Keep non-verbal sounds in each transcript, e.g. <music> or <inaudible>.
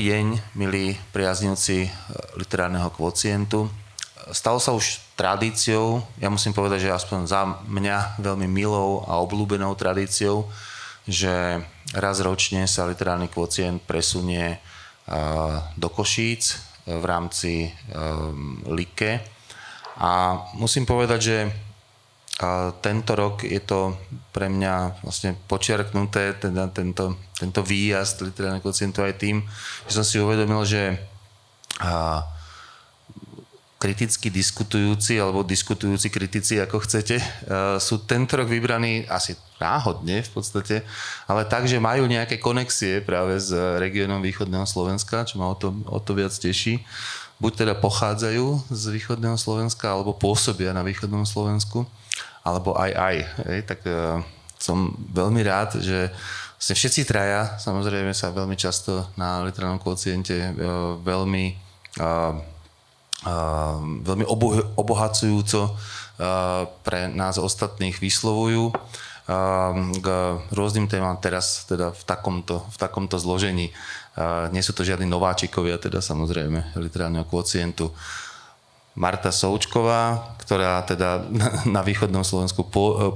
Dobrý deň, milí priaznivci e, literárneho kvocientu. Stalo sa už tradíciou, ja musím povedať, že aspoň za mňa veľmi milou a obľúbenou tradíciou, že raz ročne sa literárny kvocient presunie e, do Košíc e, v rámci Like. A musím povedať, že a tento rok je to pre mňa vlastne počiarknuté, teda tento, tento výjazd literárneho kocientu aj tým, že som si uvedomil, že a, kriticky diskutujúci alebo diskutujúci kritici, ako chcete, sú tento rok vybraní asi náhodne v podstate, ale tak, že majú nejaké konexie práve s regiónom východného Slovenska, čo ma o to, o to viac teší. Buď teda pochádzajú z východného Slovenska, alebo pôsobia na východnom Slovensku alebo aj aj. Hej, tak uh, som veľmi rád, že vlastne všetci traja, samozrejme sa veľmi často na literárnom kvociente uh, veľmi, uh, uh, veľmi obo- obohacujúco uh, pre nás ostatných vyslovujú k rôznym témam teraz teda v takomto, v takomto zložení. Nie sú to žiadni nováčikovia, teda samozrejme, literárneho kvocientu. Marta Součková, ktorá teda <laughs> na východnom Slovensku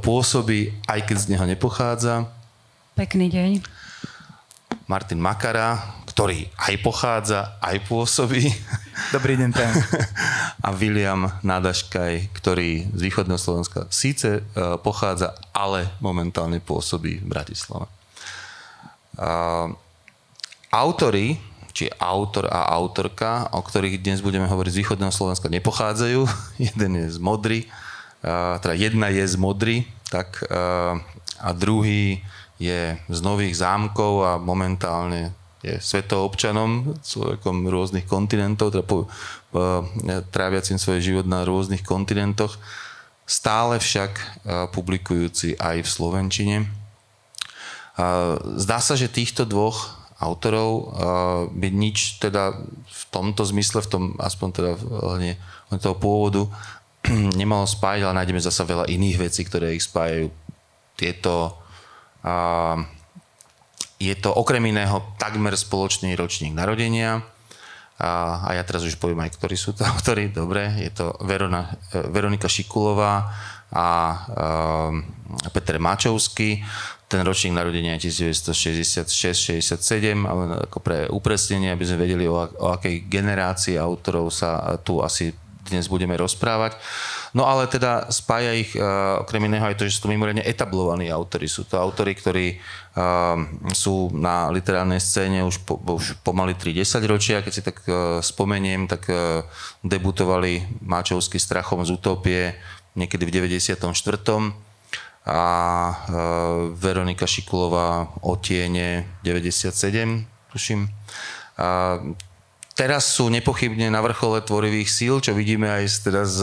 pôsobí, aj keď z neho nepochádza. Pekný deň. Martin Makara, ktorý aj pochádza, aj pôsobí. <laughs> Dobrý deň, pán. <laughs> A William Nadaškaj, ktorý z východného Slovenska síce e, pochádza, ale momentálne pôsobí v Bratislave. Autory či autor a autorka, o ktorých dnes budeme hovoriť z východného Slovenska, nepochádzajú. <laughs> Jeden je z Modry, teda jedna je z Modry, tak, a druhý je z Nových zámkov a momentálne je svetoobčanom, človekom rôznych kontinentov, teda po, tráviacim svoj život na rôznych kontinentoch, stále však publikujúci aj v Slovenčine. Zdá sa, že týchto dvoch autorov by nič teda v tomto zmysle, v tom aspoň teda hlavne toho pôvodu <clears throat> nemalo spájať, ale nájdeme zasa veľa iných vecí, ktoré ich spájajú. Tieto uh, je to okrem iného takmer spoločný ročník narodenia a, a ja teraz už poviem aj, ktorí sú to <laughs> autory. Dobre, je to Verona, Veronika Šikulová a uh, Peter Mačovský ten ročník narodenia je 1966-67, ale ako pre upresnenie, aby sme vedeli, o, o akej generácii autorov sa tu asi dnes budeme rozprávať. No ale teda spája ich uh, okrem iného aj to, že sú to mimoriadne etablovaní autory. Sú to autory, ktorí uh, sú na literárnej scéne už, po, už pomaly 30 ročia. Keď si tak uh, spomeniem, tak uh, debutovali Máčovský strachom z Utopie niekedy v 94 a e, Veronika Šikulová o tiene 97, tuším. A teraz sú nepochybne na vrchole tvorivých síl, čo vidíme aj z, teda z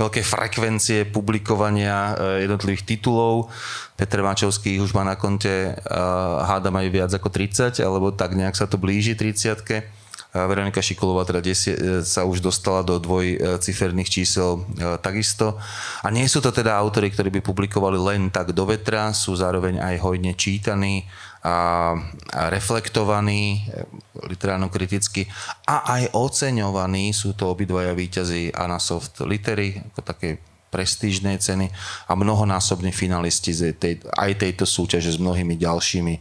veľkej frekvencie publikovania e, jednotlivých titulov. Peter Mačovský už má na konte, hádam aj viac ako 30, alebo tak nejak sa to blíži 30 Veronika Šikolová teda desie, e, sa už dostala do dvojciferných čísel e, takisto. A nie sú to teda autory, ktorí by publikovali len tak do vetra, sú zároveň aj hojne čítaní a, a reflektovaní e, literárno-kriticky a aj oceňovaní. Sú to obidvaja výťazí Anasoft Litery, ako také prestížnej ceny a mnohonásobní finalisti tej, aj tejto súťaže s mnohými ďalšími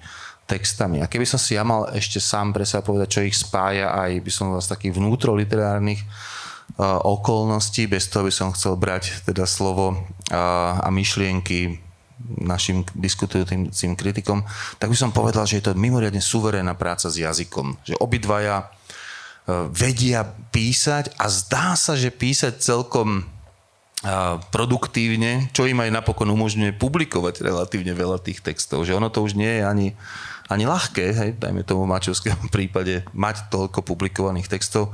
textami. A keby som si ja mal ešte sám pre sa povedať, čo ich spája, aj by som vás takých vnútroliterárnych uh, okolností, bez toho by som chcel brať teda slovo uh, a myšlienky našim diskutujúcim kritikom, tak by som povedal, že je to mimoriadne suverénna práca s jazykom. Že obidvaja uh, vedia písať a zdá sa, že písať celkom produktívne, čo im aj napokon umožňuje publikovať relatívne veľa tých textov. Že ono to už nie je ani ani ľahké, hej, dajme tomu v Mačovskom <laughs> prípade, mať toľko publikovaných textov,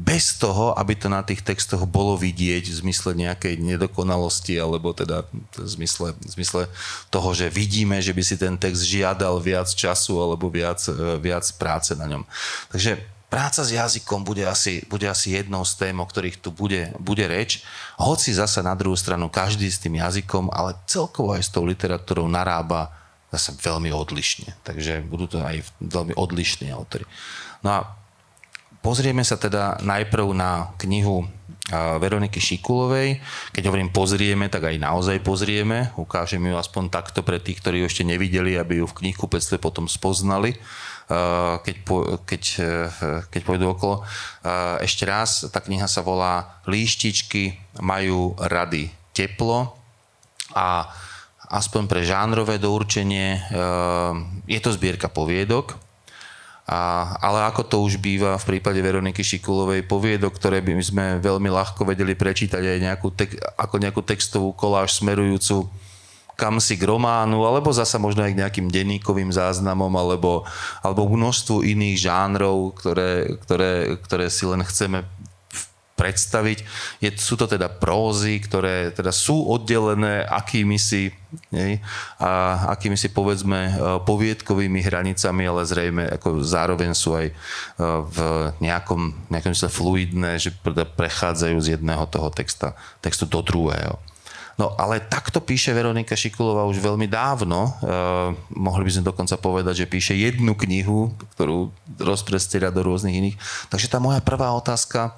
bez toho, aby to na tých textoch bolo vidieť v zmysle nejakej nedokonalosti, alebo teda v zmysle, v zmysle toho, že vidíme, že by si ten text žiadal viac času alebo viac, e, viac práce na ňom. Takže práca s jazykom bude asi, bude asi jednou z tém, o ktorých tu bude, bude reč. Hoci zasa na druhú stranu každý s tým jazykom, ale celkovo aj s tou literatúrou narába zase veľmi odlišne. Takže budú to aj veľmi odlišní autory. No a pozrieme sa teda najprv na knihu Veroniky Šikulovej. Keď hovorím pozrieme, tak aj naozaj pozrieme. Ukážem ju aspoň takto pre tých, ktorí ju ešte nevideli, aby ju v knihkupectve potom spoznali keď, po, keď, keď pôjdu okolo. Ešte raz, tá kniha sa volá Líštičky majú rady teplo a aspoň pre žánrové dourčenie je to zbierka poviedok, a, ale ako to už býva v prípade Veroniky Šikulovej, poviedok, ktoré by sme veľmi ľahko vedeli prečítať aj nejakú tek, ako nejakú textovú koláž smerujúcu kam si k románu, alebo zasa možno aj k nejakým denníkovým záznamom, alebo, alebo množstvu iných žánrov, ktoré, ktoré, ktoré si len chceme predstaviť. Je, sú to teda prózy, ktoré teda sú oddelené akými si, nie, a akými si povedzme e, poviedkovými hranicami, ale zrejme ako zároveň sú aj e, v nejakom, nejakom mysle fluidné, že prechádzajú z jedného toho texta, textu do druhého. No ale takto píše Veronika Šikulová už veľmi dávno. E, mohli by sme dokonca povedať, že píše jednu knihu, ktorú rozprestiera do rôznych iných. Takže tá moja prvá otázka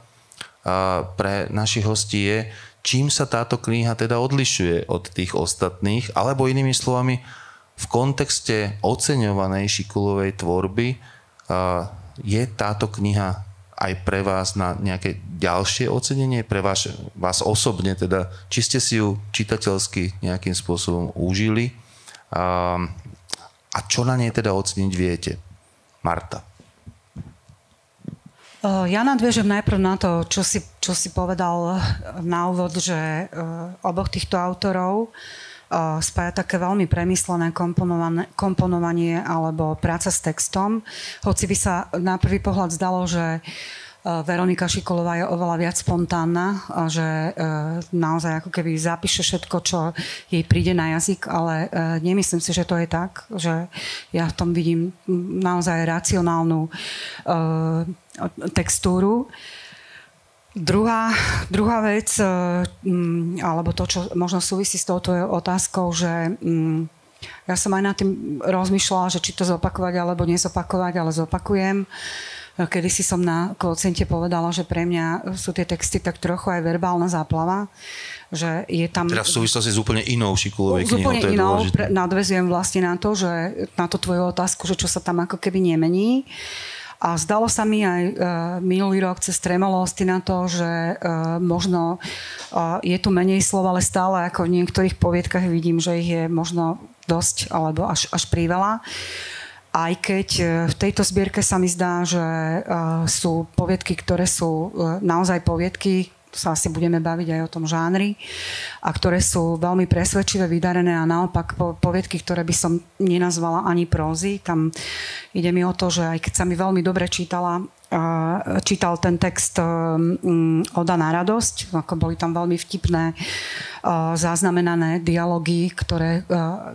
pre našich hostí je, čím sa táto kniha teda odlišuje od tých ostatných, alebo inými slovami, v kontexte oceňovanej Šikulovej tvorby je táto kniha aj pre vás na nejaké ďalšie ocenenie, pre vás, vás osobne teda, či ste si ju čitateľsky nejakým spôsobom užili a, a čo na nej teda oceniť viete? Marta. Ja nadviežem najprv na to, čo si, čo si povedal na úvod, že oboch týchto autorov spája také veľmi premyslené komponovanie alebo práca s textom. Hoci by sa na prvý pohľad zdalo, že Veronika Šikolová je oveľa viac spontánna, že naozaj ako keby zapíše všetko, čo jej príde na jazyk, ale nemyslím si, že to je tak, že ja v tom vidím naozaj racionálnu textúru. Druhá, druhá vec, e, mm, alebo to, čo možno súvisí s touto otázkou, že mm, ja som aj nad tým rozmýšľala, že či to zopakovať alebo nezopakovať, ale zopakujem. Kedy si som na kvociente povedala, že pre mňa sú tie texty tak trochu aj verbálna záplava, že je tam... Teda v súvislosti s úplne inou Šikulovej knihou, to je inou, pre, nadvezujem vlastne na to, že na to tvoju otázku, že čo sa tam ako keby nemení. A zdalo sa mi aj uh, minulý rok cez tremolosti na to, že uh, možno uh, je tu menej slov, ale stále ako v niektorých poviedkach vidím, že ich je možno dosť alebo až, až príveľa. Aj keď v tejto zbierke sa mi zdá, že sú poviedky, ktoré sú naozaj poviedky, sa asi budeme baviť aj o tom žánri, a ktoré sú veľmi presvedčivé, vydarené a naopak poviedky, ktoré by som nenazvala ani prózy. Tam ide mi o to, že aj keď sa mi veľmi dobre čítala čítal ten text um, Oda na radosť, ako boli tam veľmi vtipné zaznamenané dialógy, ktoré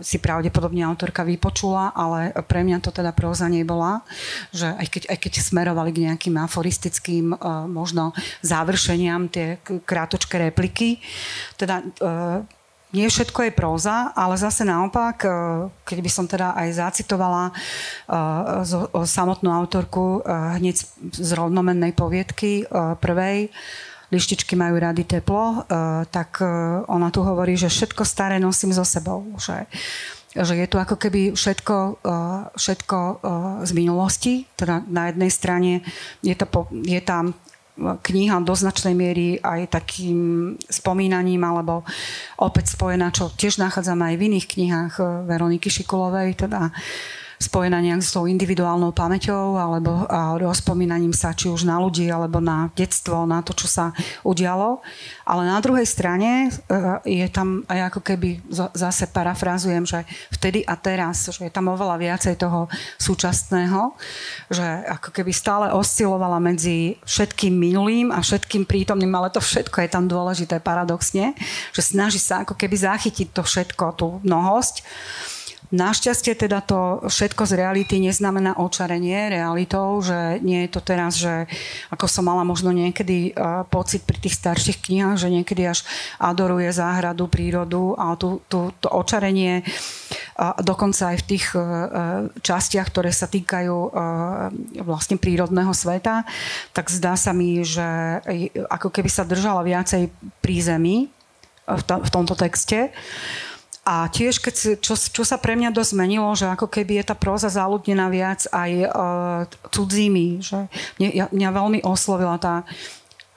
si pravdepodobne autorka vypočula, ale pre mňa to teda próza nebola, že aj keď, aj keď smerovali k nejakým aforistickým možno završeniam tie krátočké repliky, teda nie všetko je próza, ale zase naopak, e, keď by som teda aj zacitovala e, samotnú autorku e, hneď z rovnomennej poviedky prvej, lištičky majú rady teplo, tak ona tu hovorí, že všetko staré nosím so sebou. Že, že je tu ako keby všetko, všetko z minulosti. Teda na jednej strane je, to, je tam kniha do značnej miery aj takým spomínaním alebo opäť spojená, čo tiež nachádzame aj v iných knihách eh, Veroniky Šikulovej, teda spojená nejak s tou individuálnou pamäťou alebo rozpomínaním sa či už na ľudí alebo na detstvo, na to, čo sa udialo. Ale na druhej strane e, je tam aj ako keby, zase parafrázujem, že vtedy a teraz, že je tam oveľa viacej toho súčasného, že ako keby stále oscilovala medzi všetkým minulým a všetkým prítomným, ale to všetko je tam dôležité paradoxne, že snaží sa ako keby zachytiť to všetko, tú mnohosť Našťastie teda to všetko z reality neznamená očarenie realitou, že nie je to teraz, že ako som mala možno niekedy uh, pocit pri tých starších knihách, že niekedy až adoruje záhradu, prírodu a tu, tu, to očarenie a dokonca aj v tých častiach, ktoré sa týkajú vlastne prírodného sveta, tak zdá sa mi, že ako keby sa držala viacej pri zemi v tomto texte. A tiež, keď čo, čo sa pre mňa dosť zmenilo, že ako keby je tá próza záľudnená viac aj uh, cudzími. Že mňa, ja, mňa veľmi oslovila tá,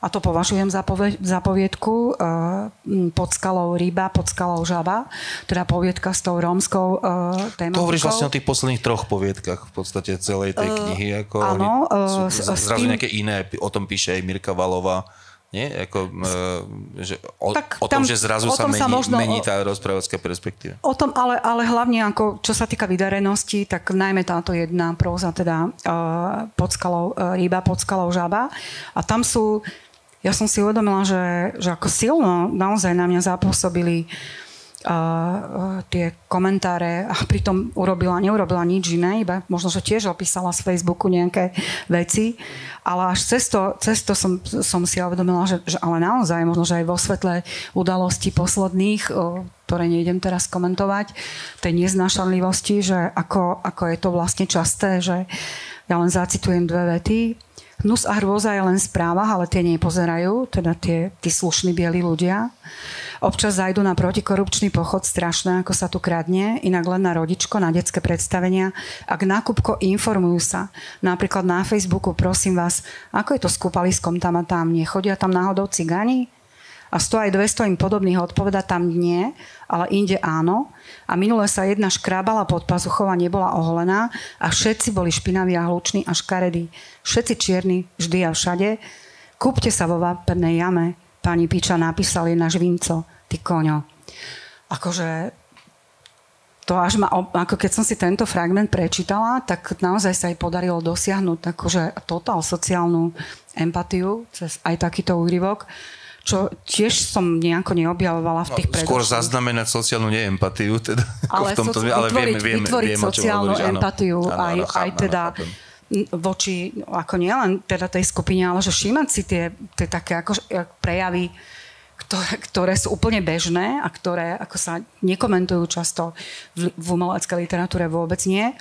a to považujem za, povie, za poviedku uh, pod skalou ryba, pod skalou žaba, teda poviedka s tou rómskou uh, tématikou. To hovoríš vlastne o tých posledných troch poviedkach v podstate celej tej knihy. Ako áno. Uh, sú, zrazu tým... nejaké iné, o tom píše aj Mirka Valová. Nie? Ako, e, že o, tak o tom, tam, že zrazu sa mení, sa možno, mení tá rozprávacká perspektíva. O tom, ale, ale hlavne, ako, čo sa týka vydarenosti, tak najmä táto jedna próza, teda uh, pod skalou uh, ryba, pod skalou žaba. A tam sú, ja som si uvedomila, že, že ako silno naozaj na mňa zapôsobili uh, tie komentáre a pritom urobila, neurobila nič iné, iba možno, že tiež opísala z Facebooku nejaké veci, ale až cez to, cez to som, som si uvedomila, že, že ale naozaj, možno, že aj vo svetle udalostí posledných, ktoré nejdem teraz komentovať, tej neznášanlivosti, že ako, ako je to vlastne časté, že ja len zacitujem dve vety. Hnus a hrôza je len správa, ale tie nepozerajú, teda tie, tí slušní bieli ľudia. Občas zajdu na protikorupčný pochod, strašné, ako sa tu kradne, inak len na rodičko, na detské predstavenia. Ak nákupko, informujú sa. Napríklad na Facebooku, prosím vás, ako je to s kúpaliskom tam a tam? Nechodia tam náhodou cigani? A 100 aj 200 im podobných odpoveda tam nie, ale inde áno. A minule sa jedna škrábala pod pazuchou a nebola oholená a všetci boli špinaví a hluční a škaredí. Všetci čierni, vždy a všade. Kúpte sa vo vápernej jame pani Piča napísali na žvinco, ty koňo. Akože to až ma, ako keď som si tento fragment prečítala, tak naozaj sa jej podarilo dosiahnuť akože totál sociálnu empatiu cez aj takýto úryvok, čo tiež som nejako neobjavovala v tých no, Skôr zaznamenať sociálnu neempatiu, teda. <laughs> Ale, v tomto, soci- ale vytvoriť, vieme, vieme, vytvoriť vieme, sociálnu empatiu, áno, aj, áno, aj teda áno, voči, ako nielen teda tej skupine, ale že všímať si tie, tie také ako prejavy, ktoré, ktoré sú úplne bežné a ktoré ako sa nekomentujú často v, v umeleckej literatúre vôbec nie.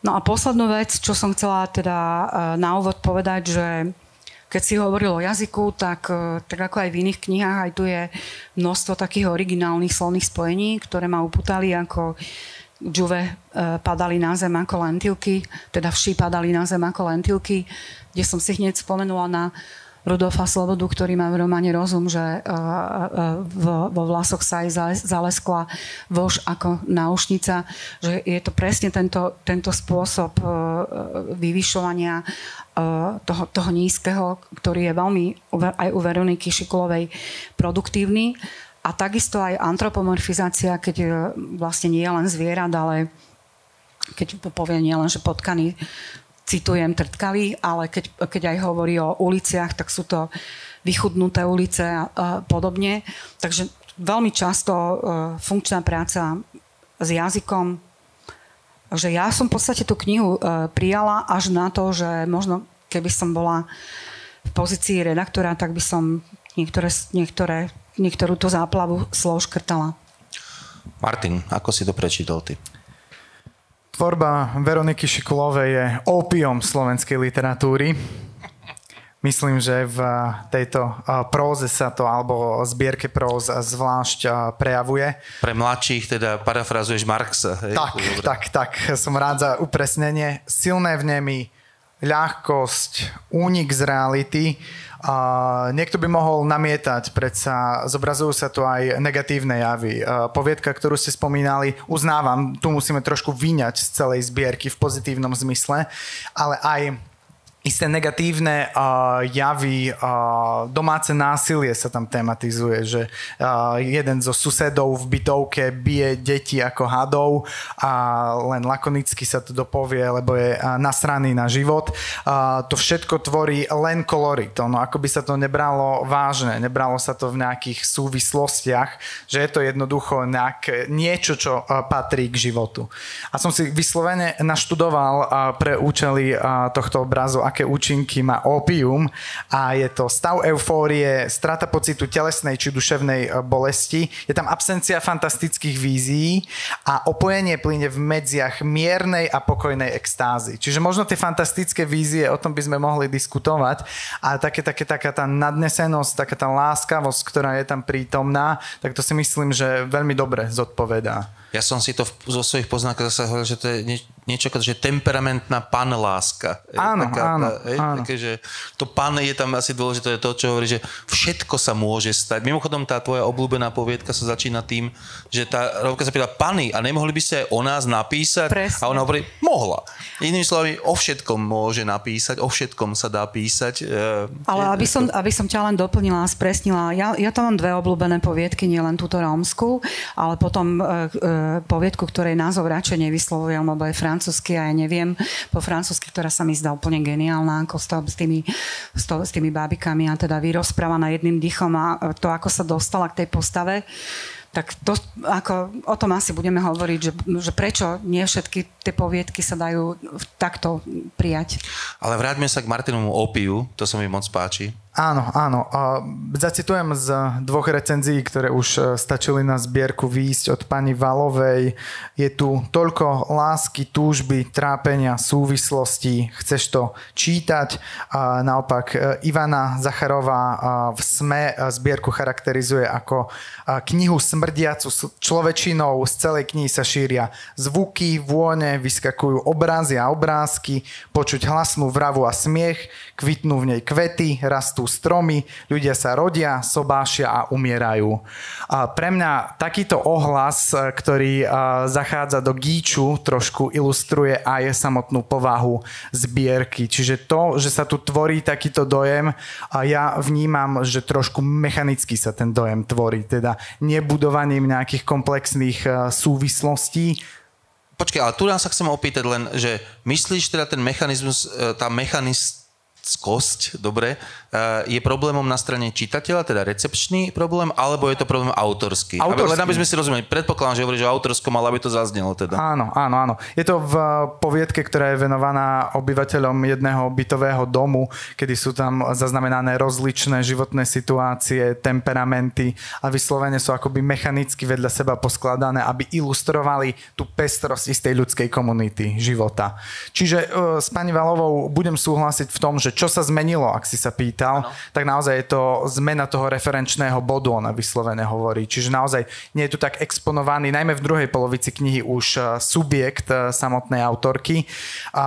No a poslednú vec, čo som chcela teda e, na úvod povedať, že keď si hovoril o jazyku, tak, e, tak ako aj v iných knihách, aj tu je množstvo takých originálnych slovných spojení, ktoré ma uputali ako džuve e, padali na zem ako lentilky, teda vši padali na zem ako lentilky, kde som si hneď spomenula na Rudolfa Slobodu, ktorý má v románe Rozum, že e, e, vo, vlasoch sa aj zaleskla vož ako náušnica, že je to presne tento, tento spôsob vyvyšovania toho, toho nízkeho, ktorý je veľmi aj u Veroniky Šikulovej produktívny. A takisto aj antropomorfizácia, keď vlastne nie je len zvierat, ale keď povie nie len, že potkany, citujem trtkavý, ale keď, keď aj hovorí o uliciach, tak sú to vychudnuté ulice a, podobne. Takže veľmi často uh, funkčná práca s jazykom, že ja som v podstate tú knihu uh, prijala až na to, že možno keby som bola v pozícii redaktora, tak by som niektoré, niektoré niektorú tú záplavu slov škrtala. Martin, ako si to prečítal ty? Tvorba Veroniky Šikulovej je opium slovenskej literatúry. Myslím, že v tejto próze sa to, alebo zbierke próz zvlášť prejavuje. Pre mladších teda parafrazuješ Marxa. Hej? Tak, tak, tak. Som rád za upresnenie. Silné vnemy, ľahkosť, únik z reality Niekto by mohol namietať, predsa zobrazujú sa tu aj negatívne javy. Uh, poviedka, ktorú ste spomínali, uznávam, tu musíme trošku vyňať z celej zbierky v pozitívnom zmysle, ale aj isté negatívne uh, javy, uh, domáce násilie sa tam tematizuje, že uh, jeden zo susedov v bytovke bije deti ako hadov a len lakonicky sa to dopovie, lebo je uh, nasraný na život. Uh, to všetko tvorí len kolorit. No ako by sa to nebralo vážne, nebralo sa to v nejakých súvislostiach, že je to jednoducho nejak, niečo, čo uh, patrí k životu. A som si vyslovene naštudoval uh, pre účely uh, tohto obrazu aké účinky má opium a je to stav eufórie, strata pocitu telesnej či duševnej e, bolesti. Je tam absencia fantastických vízií a opojenie plyne v medziach miernej a pokojnej extázy. Čiže možno tie fantastické vízie, o tom by sme mohli diskutovať a také, také, taká tá nadnesenosť, taká tá láskavosť, ktorá je tam prítomná, tak to si myslím, že veľmi dobre zodpovedá. Ja som si to v, zo svojich poznákach zase hovoril, že to je nie, niečo že temperamentná panláska. Áno, taká, áno, tá, áno. Také, že to pan je tam asi dôležité, to, čo hovorí, že všetko sa môže stať. Mimochodom, tá tvoja obľúbená poviedka sa začína tým, že tá rovka sa pýta, pani, a nemohli by ste aj o nás napísať? Presne. A ona hovorí, mohla. Inými slovami, o všetkom môže napísať, o všetkom sa dá písať. E, Ale aby som, aby som ťa len doplnila a spresnila, ja, ja tam mám dve obľúbené poviedky, nielen túto rómsku, ale potom e, e poviedku, ktorej názov radšej nevyslovujem, lebo je francúzsky a ja neviem po francúzsky, ktorá sa mi zdá úplne geniálna, ako s, tými, s, tými bábikami a teda vyrozpráva na jedným dýchom a to, ako sa dostala k tej postave tak to, ako, o tom asi budeme hovoriť, že, že prečo nie všetky tie poviedky sa dajú takto prijať. Ale vráťme sa k Martinomu opiu, to sa mi moc páči. Áno, áno. Zacitujem z dvoch recenzií, ktoré už e, stačili na zbierku výjsť od pani Valovej. Je tu toľko lásky, túžby, trápenia, súvislostí. Chceš to čítať? Naopak e, Ivana Zacharová e, v SME zbierku charakterizuje ako knihu smrdiacu človečinou. Z celej knihy sa šíria zvuky, vône, vyskakujú obrazy a obrázky, počuť hlasnú vravu a smiech, kvitnú v nej kvety, rastú stromy, ľudia sa rodia, sobášia a umierajú. Pre mňa takýto ohlas, e, ktorý e, zachádza do gíču, trošku ilustruje aj samotnú povahu zbierky. Čiže to, že sa tu tvorí takýto dojem, a ja vnímam, že trošku mechanicky sa ten dojem tvorí, teda nebudovaním nejakých komplexných e, súvislostí, Počkej, ale tu nás sa chcem opýtať len, že myslíš teda ten mechanizmus, tá mechanist, skosť, dobre, je problémom na strane čitateľa, teda recepčný problém, alebo je to problém autorský? autorský. Len aby sme si rozumeli, predpokladám, že hovoríš o autorskom, ale aby to zaznelo teda. Áno, áno, áno. Je to v poviedke, ktorá je venovaná obyvateľom jedného bytového domu, kedy sú tam zaznamenané rozličné životné situácie, temperamenty a vyslovene sú akoby mechanicky vedľa seba poskladané, aby ilustrovali tú pestrosť istej ľudskej komunity života. Čiže uh, s pani Valovou budem súhlasiť v tom, že čo sa zmenilo, ak si sa pýtal, ano. tak naozaj je to zmena toho referenčného bodu, ona vyslovene hovorí. Čiže naozaj nie je tu tak exponovaný, najmä v druhej polovici knihy už e, subjekt e, samotnej autorky. A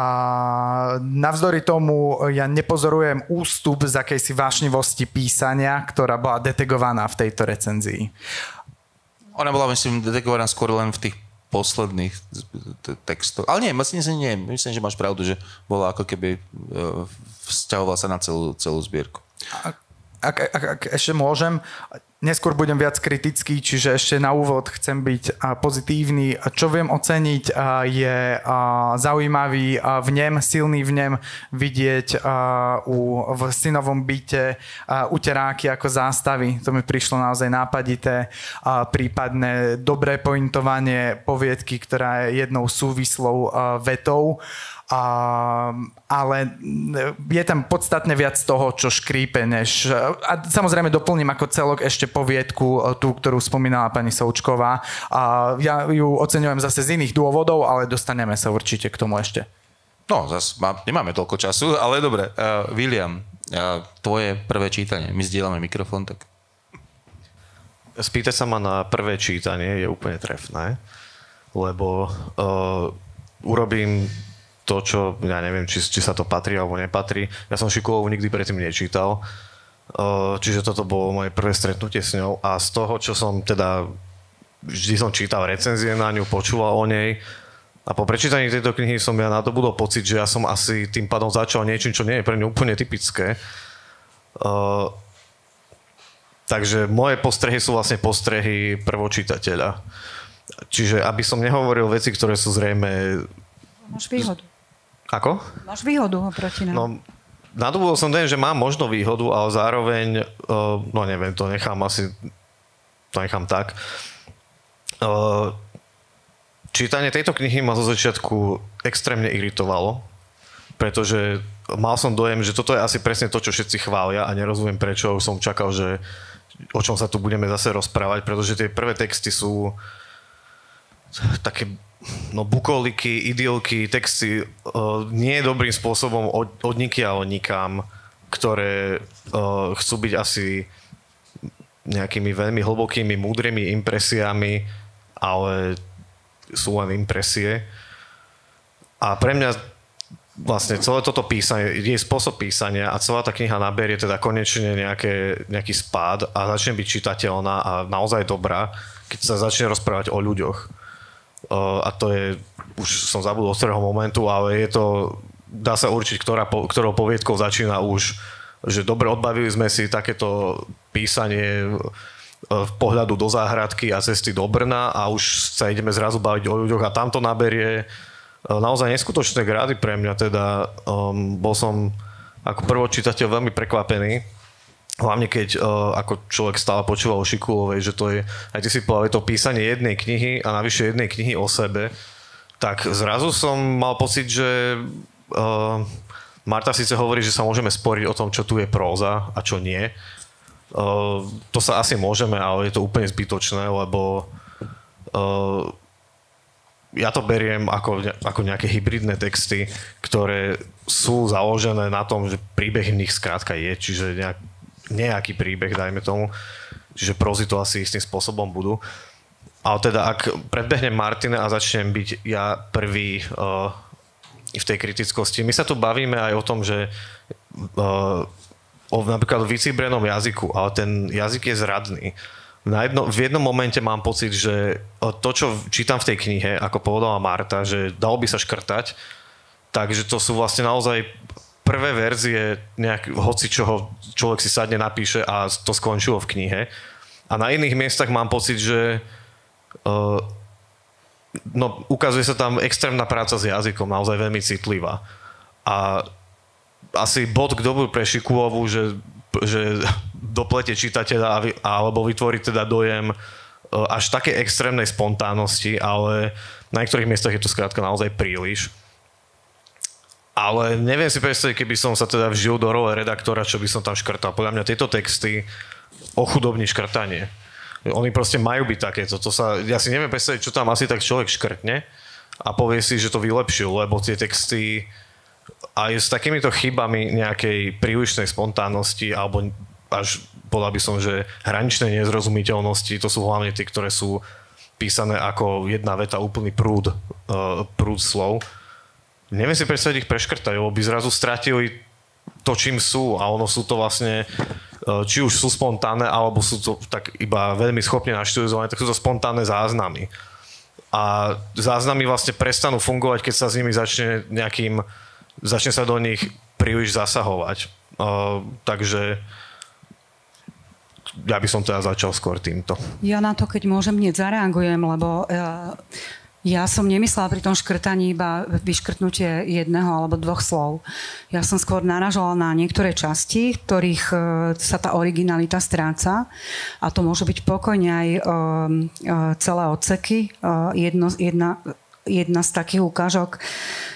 navzdory tomu ja nepozorujem ústup z akejsi vášnivosti písania, ktorá bola detegovaná v tejto recenzii. Ona bola, myslím, detegovaná skôr len v tých posledných textov. Ale nie, myslím, nie, myslím, že máš pravdu, že bola ako keby e, vzťahovala sa na celú, celú zbierku. Ak, ak, ak, ak ešte môžem, Neskôr budem viac kritický, čiže ešte na úvod chcem byť pozitívny. Čo viem oceniť je zaujímavý vnem, silný vnem vidieť v synovom byte uteráky ako zástavy. To mi prišlo naozaj nápadité. Prípadne dobré pointovanie poviedky, ktorá je jednou súvislou vetou. A, ale je tam podstatne viac toho, čo škrípe, než... A samozrejme doplním ako celok ešte poviedku, e, tú, ktorú spomínala pani Součková. A ja ju oceňujem zase z iných dôvodov, ale dostaneme sa určite k tomu ešte. No, zase má, nemáme toľko času, ale dobre. Uh, William, uh, tvoje prvé čítanie. My zdieľame mikrofón, tak... Spýtať sa ma na prvé čítanie je úplne trefné, lebo uh, urobím to, čo, ja neviem, či, či sa to patrí alebo nepatrí. Ja som Šikovu nikdy predtým nečítal, čiže toto bolo moje prvé stretnutie s ňou a z toho, čo som teda, vždy som čítal recenzie na ňu, počúval o nej a po prečítaní tejto knihy som ja na to budol pocit, že ja som asi tým pádom začal niečím, čo nie je pre ňu úplne typické. Uh, takže moje postrehy sú vlastne postrehy prvočítateľa. Čiže aby som nehovoril veci, ktoré sú zrejme... Máš výhodu. Ako? Máš výhodu oproti nám. No, nadobudol som ten, že mám možno výhodu, ale zároveň, uh, no neviem, to nechám asi, to nechám tak. Uh, čítanie tejto knihy ma zo začiatku extrémne iritovalo, pretože mal som dojem, že toto je asi presne to, čo všetci chvália a nerozumiem prečo. Som čakal, že o čom sa tu budeme zase rozprávať, pretože tie prvé texty sú také no, bukoliky, idylky, texty uh, nie je dobrým spôsobom od, od nikiaľ nikam, ktoré uh, chcú byť asi nejakými veľmi hlbokými, múdrymi impresiami, ale sú len impresie. A pre mňa vlastne celé toto písanie, je spôsob písania a celá tá kniha naberie teda konečne nejaké, nejaký spád a začne byť čitateľná a naozaj dobrá, keď sa začne rozprávať o ľuďoch. A to je, už som zabudol z ktorého momentu, ale je to, dá sa určiť, ktorá, ktorou poviedkou začína už, že dobre odbavili sme si takéto písanie v pohľadu do záhradky a cesty do Brna a už sa ideme zrazu baviť o ľuďoch a tamto naberie naozaj neskutočné grády pre mňa. Teda um, bol som ako prvočítateľ veľmi prekvapený Hlavne keď uh, ako človek stále počúval o Šikulovej, že to je, aj ty si povedal, to písanie jednej knihy a navyše jednej knihy o sebe, tak zrazu som mal pocit, že uh, Marta síce hovorí, že sa môžeme sporiť o tom, čo tu je próza a čo nie. Uh, to sa asi môžeme, ale je to úplne zbytočné, lebo uh, ja to beriem ako, ako nejaké hybridné texty, ktoré sú založené na tom, že príbeh v nich skrátka je, čiže nejak, nejaký príbeh, dajme tomu. Čiže prozy to asi istým spôsobom budú. Ale teda, ak predbehnem Martine a začnem byť ja prvý uh, v tej kritickosti. My sa tu bavíme aj o tom, že uh, o napríklad vycibrenom jazyku, ale ten jazyk je zradný. Na jedno, v jednom momente mám pocit, že to, čo čítam v tej knihe, ako povedala Marta, že dalo by sa škrtať, takže to sú vlastne naozaj prvé verzie nejak, hoci čoho človek si sadne, napíše a to skončilo v knihe. A na iných miestach mám pocit, že uh, no, ukazuje sa tam extrémna práca s jazykom, naozaj veľmi citlivá. A asi bod k dobu pre Šikulovu, že, že <laughs> doplete čitateľa alebo vytvorí teda dojem uh, až také extrémnej spontánnosti, ale na niektorých miestach je to skrátka naozaj príliš. Ale neviem si predstaviť, keby som sa teda vžil do role redaktora, čo by som tam škrtal. Podľa mňa tieto texty ochudobní škrtanie. Oni proste majú byť takéto. To sa, ja si neviem predstaviť, čo tam asi tak človek škrtne a povie si, že to vylepšil, lebo tie texty aj s takýmito chybami nejakej prílišnej spontánnosti alebo až povedal by som, že hraničnej nezrozumiteľnosti, to sú hlavne tie, ktoré sú písané ako jedna veta, úplný prúd, uh, prúd slov neviem si predstaviť ich preškrtať, lebo by zrazu stratili to, čím sú a ono sú to vlastne e, či už sú spontánne, alebo sú to tak iba veľmi schopne naštudizované, tak sú to spontánne záznamy. A záznamy vlastne prestanú fungovať, keď sa s nimi začne nejakým, začne sa do nich príliš zasahovať. Uh, takže ja by som teda začal skôr týmto. Ja na to, keď môžem, hneď zareagujem, lebo uh, ja som nemyslela pri tom škrtaní iba vyškrtnutie jedného alebo dvoch slov. Ja som skôr naražala na niektoré časti, ktorých e, sa tá originalita stráca a to môžu byť pokojne aj e, e, celé odseky. Jedno, jedna, jedna z takých ukážok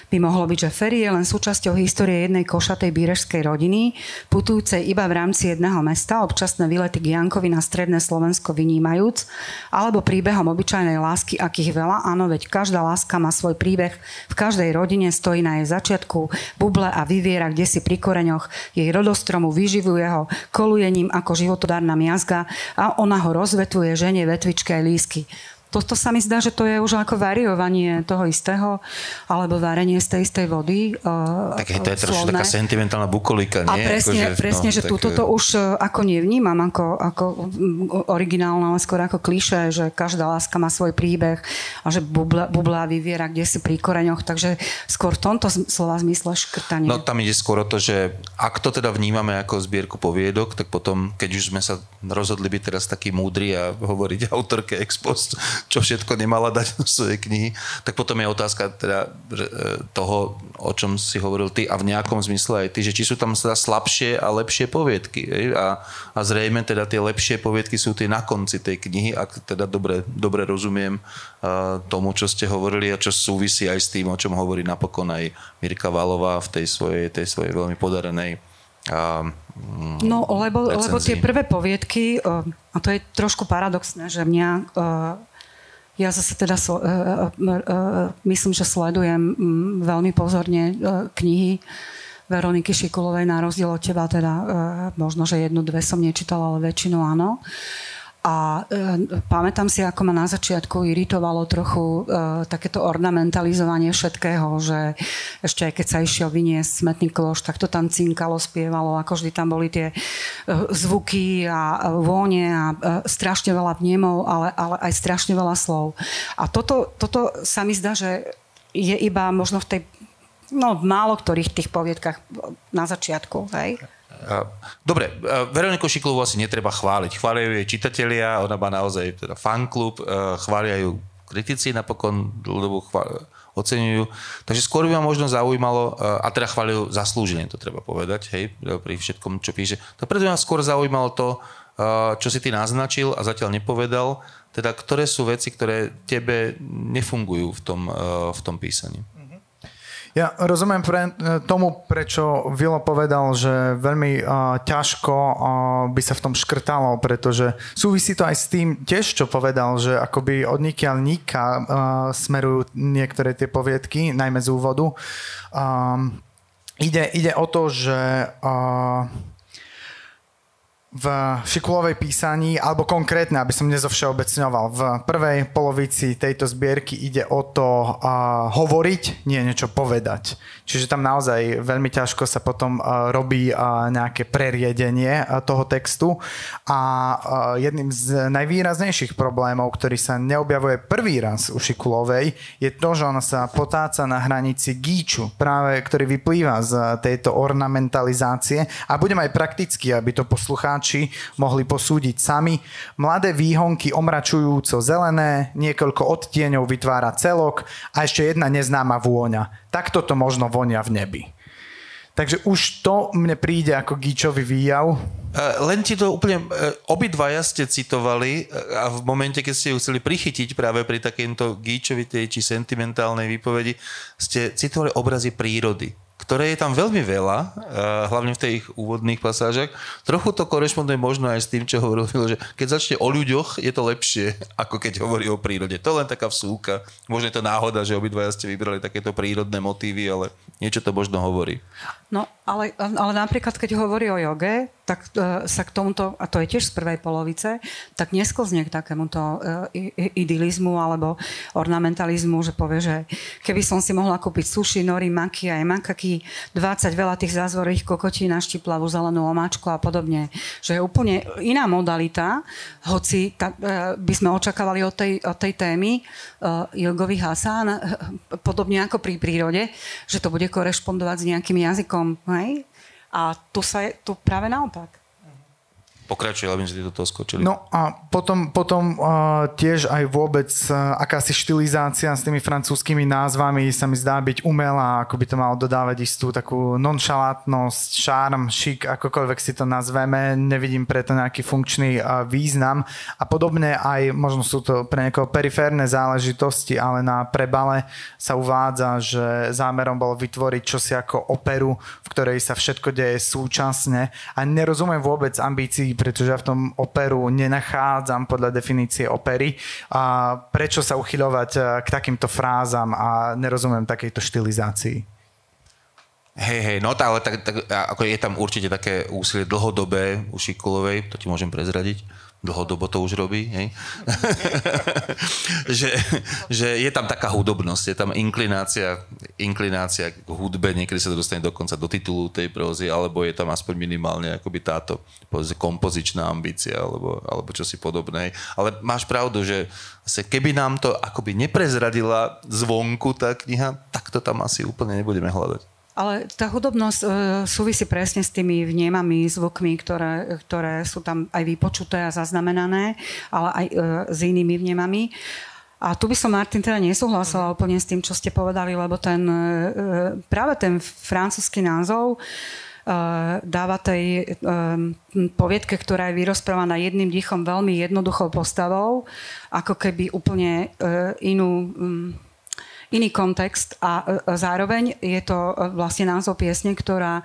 by mohlo byť, že Ferry je len súčasťou histórie jednej košatej bírežskej rodiny, putujúcej iba v rámci jedného mesta, občasné výlety k Jankovi na stredné Slovensko vynímajúc, alebo príbehom obyčajnej lásky, akých veľa, áno, veď každá láska má svoj príbeh, v každej rodine stojí na jej začiatku, buble a vyviera kde si pri koreňoch, jej rodostromu vyživuje ho kolujením ako životodárna miazga a ona ho rozvetuje žene vetvičky aj lísky toto sa mi zdá, že to je už ako variovanie toho istého, alebo varenie z tej istej vody. Uh, tak je to je trošku taká sentimentálna bukolika, nie? A presne, ako, že, presne, no, že tak... túto to už e, ako nevnímam ako, ako originálne, ale skôr ako kliše, že každá láska má svoj príbeh a že bubla, bubla vyviera kde si pri koreňoch, takže skôr v tomto slova zmysle škrtanie. No tam ide skôr o to, že ak to teda vnímame ako zbierku poviedok, tak potom, keď už sme sa rozhodli byť teraz taký múdry a hovoriť <laughs> autorke ex post, čo všetko nemala dať do svojej knihy, tak potom je otázka teda e, toho, o čom si hovoril ty a v nejakom zmysle aj ty, že či sú tam teda slabšie a lepšie poviedky. A, a zrejme teda tie lepšie poviedky sú tie na konci tej knihy, ak teda dobre, dobre rozumiem tomu, čo ste hovorili a čo súvisí aj s tým, o čom hovorí napokon aj Mirka Valová v tej svojej, tej svojej veľmi podarenej a, mm, No, lebo, lebo tie prvé poviedky, a to je trošku paradoxné, že mňa, ja zase teda myslím, že sledujem mm, veľmi pozorne knihy Veroniky Šikulovej na rozdiel od teba, teda možno, že jednu, dve som nečítala, ale väčšinu áno. A e, pamätám si, ako ma na začiatku iritovalo trochu e, takéto ornamentalizovanie všetkého, že ešte aj keď sa išiel vyniesť smetný kloš, tak to tam cinkalo, spievalo, ako vždy tam boli tie e, zvuky a vône a e, strašne veľa vnemov, ale, ale aj strašne veľa slov. A toto, toto sa mi zdá, že je iba možno v tej no, v málo ktorých tých poviedkach na začiatku, hej? Dobre, Veroniku Šiklovú asi netreba chváliť. Chvália jej čitatelia, ona má naozaj teda fanklub, chvália ju kritici napokon lebo oceňujú. Takže skôr by ma možno zaujímalo, a teda chváľujú zaslúženie, to treba povedať, hej, pri všetkom, čo píše. To preto ma skôr zaujímalo to, čo si ty naznačil a zatiaľ nepovedal, teda ktoré sú veci, ktoré tebe nefungujú v tom, v tom písaní. Ja rozumiem pre, tomu, prečo Vilo povedal, že veľmi uh, ťažko uh, by sa v tom škrtalo, pretože súvisí to aj s tým tiež, čo povedal, že akoby od nikiaľ nika uh, smerujú niektoré tie poviedky, najmä z úvodu. Um, ide, ide o to, že uh, v šikulovej písaní, alebo konkrétne, aby som nezovšeobecňoval, v prvej polovici tejto zbierky ide o to uh, hovoriť, nie niečo povedať. Čiže tam naozaj veľmi ťažko sa potom uh, robí uh, nejaké preriedenie uh, toho textu a uh, jedným z najvýraznejších problémov, ktorý sa neobjavuje prvý raz u Šikulovej, je to, že ona sa potáca na hranici gíču, práve ktorý vyplýva z tejto ornamentalizácie a budem aj prakticky, aby to poslucháč poslucháči mohli posúdiť sami. Mladé výhonky omračujúco zelené, niekoľko odtieňov vytvára celok a ešte jedna neznáma vôňa. Takto to možno vonia v nebi. Takže už to mne príde ako gíčový výjav. Len ti to úplne, e, obidvaja ste citovali e, a v momente, keď ste ju chceli prichytiť práve pri takejto gíčovitej či sentimentálnej výpovedi, ste citovali obrazy prírody ktoré je tam veľmi veľa, eh, hlavne v tých úvodných pasážach. Trochu to korešponduje možno aj s tým, čo hovoril že keď začne o ľuďoch, je to lepšie, <laughs> ako keď hovorí o prírode. To len taká vsúka. Možno je to náhoda, že obidvaja ste vybrali takéto prírodné motívy, ale niečo to možno hovorí. No, ale, ale napríklad, keď hovorí o joge, tak uh, sa k tomuto, a to je tiež z prvej polovice, tak nesklzne k takémuto uh, idylizmu alebo ornamentalizmu, že povie, že keby som si mohla kúpiť sushi, nori, maki a makaki, 20 veľa tých zázvorých kokotí na štiplavú zelenú omáčku a podobne. Že je úplne iná modalita, hoci ta, uh, by sme očakávali od tej, od tej témy uh, jogových hasán, uh, podobne ako pri prírode, že to bude korešpondovať s nejakým jazykom, hej? A tu, sa tu práve naopak. Pokračuje, sme si do toho skočili. No a potom, potom uh, tiež aj vôbec uh, akási štilizácia s tými francúzskými názvami sa mi zdá byť umelá, ako by to malo dodávať istú takú nonšalátnosť, šarm, šik, akokoľvek si to nazveme. Nevidím preto nejaký funkčný uh, význam. A podobne aj, možno sú to pre niekoho periférne záležitosti, ale na prebale sa uvádza, že zámerom bolo vytvoriť čosi ako operu, v ktorej sa všetko deje súčasne. A nerozumiem vôbec ambícií pretože ja v tom operu nenachádzam podľa definície opery. A prečo sa uchyľovať eh, k takýmto frázam a nerozumiem takejto štilizácii? Hej, hej, no tá, ale tak, tak, ako je tam určite také úsilie dlhodobé u Šikulovej, to ti môžem prezradiť dlhodobo to už robí, hej? <laughs> že, že je tam taká hudobnosť, je tam inklinácia, inklinácia k hudbe, niekedy sa dostane dokonca do titulu tej prózy, alebo je tam aspoň minimálne akoby táto kompozičná ambícia, alebo, alebo čosi podobné. Ale máš pravdu, že keby nám to akoby neprezradila zvonku tá kniha, tak to tam asi úplne nebudeme hľadať. Ale tá hudobnosť e, súvisí presne s tými vnemami, zvukmi, ktoré, ktoré sú tam aj vypočuté a zaznamenané, ale aj e, s inými vnemami. A tu by som, Martin, teda nesúhlasila úplne s tým, čo ste povedali, lebo ten, e, práve ten francúzsky názov dáva tej poviedke, ktorá je vyrozprávaná jedným dýchom veľmi jednoduchou postavou, ako keby úplne inú iný kontext a zároveň je to e, vlastne názov piesne, ktorá,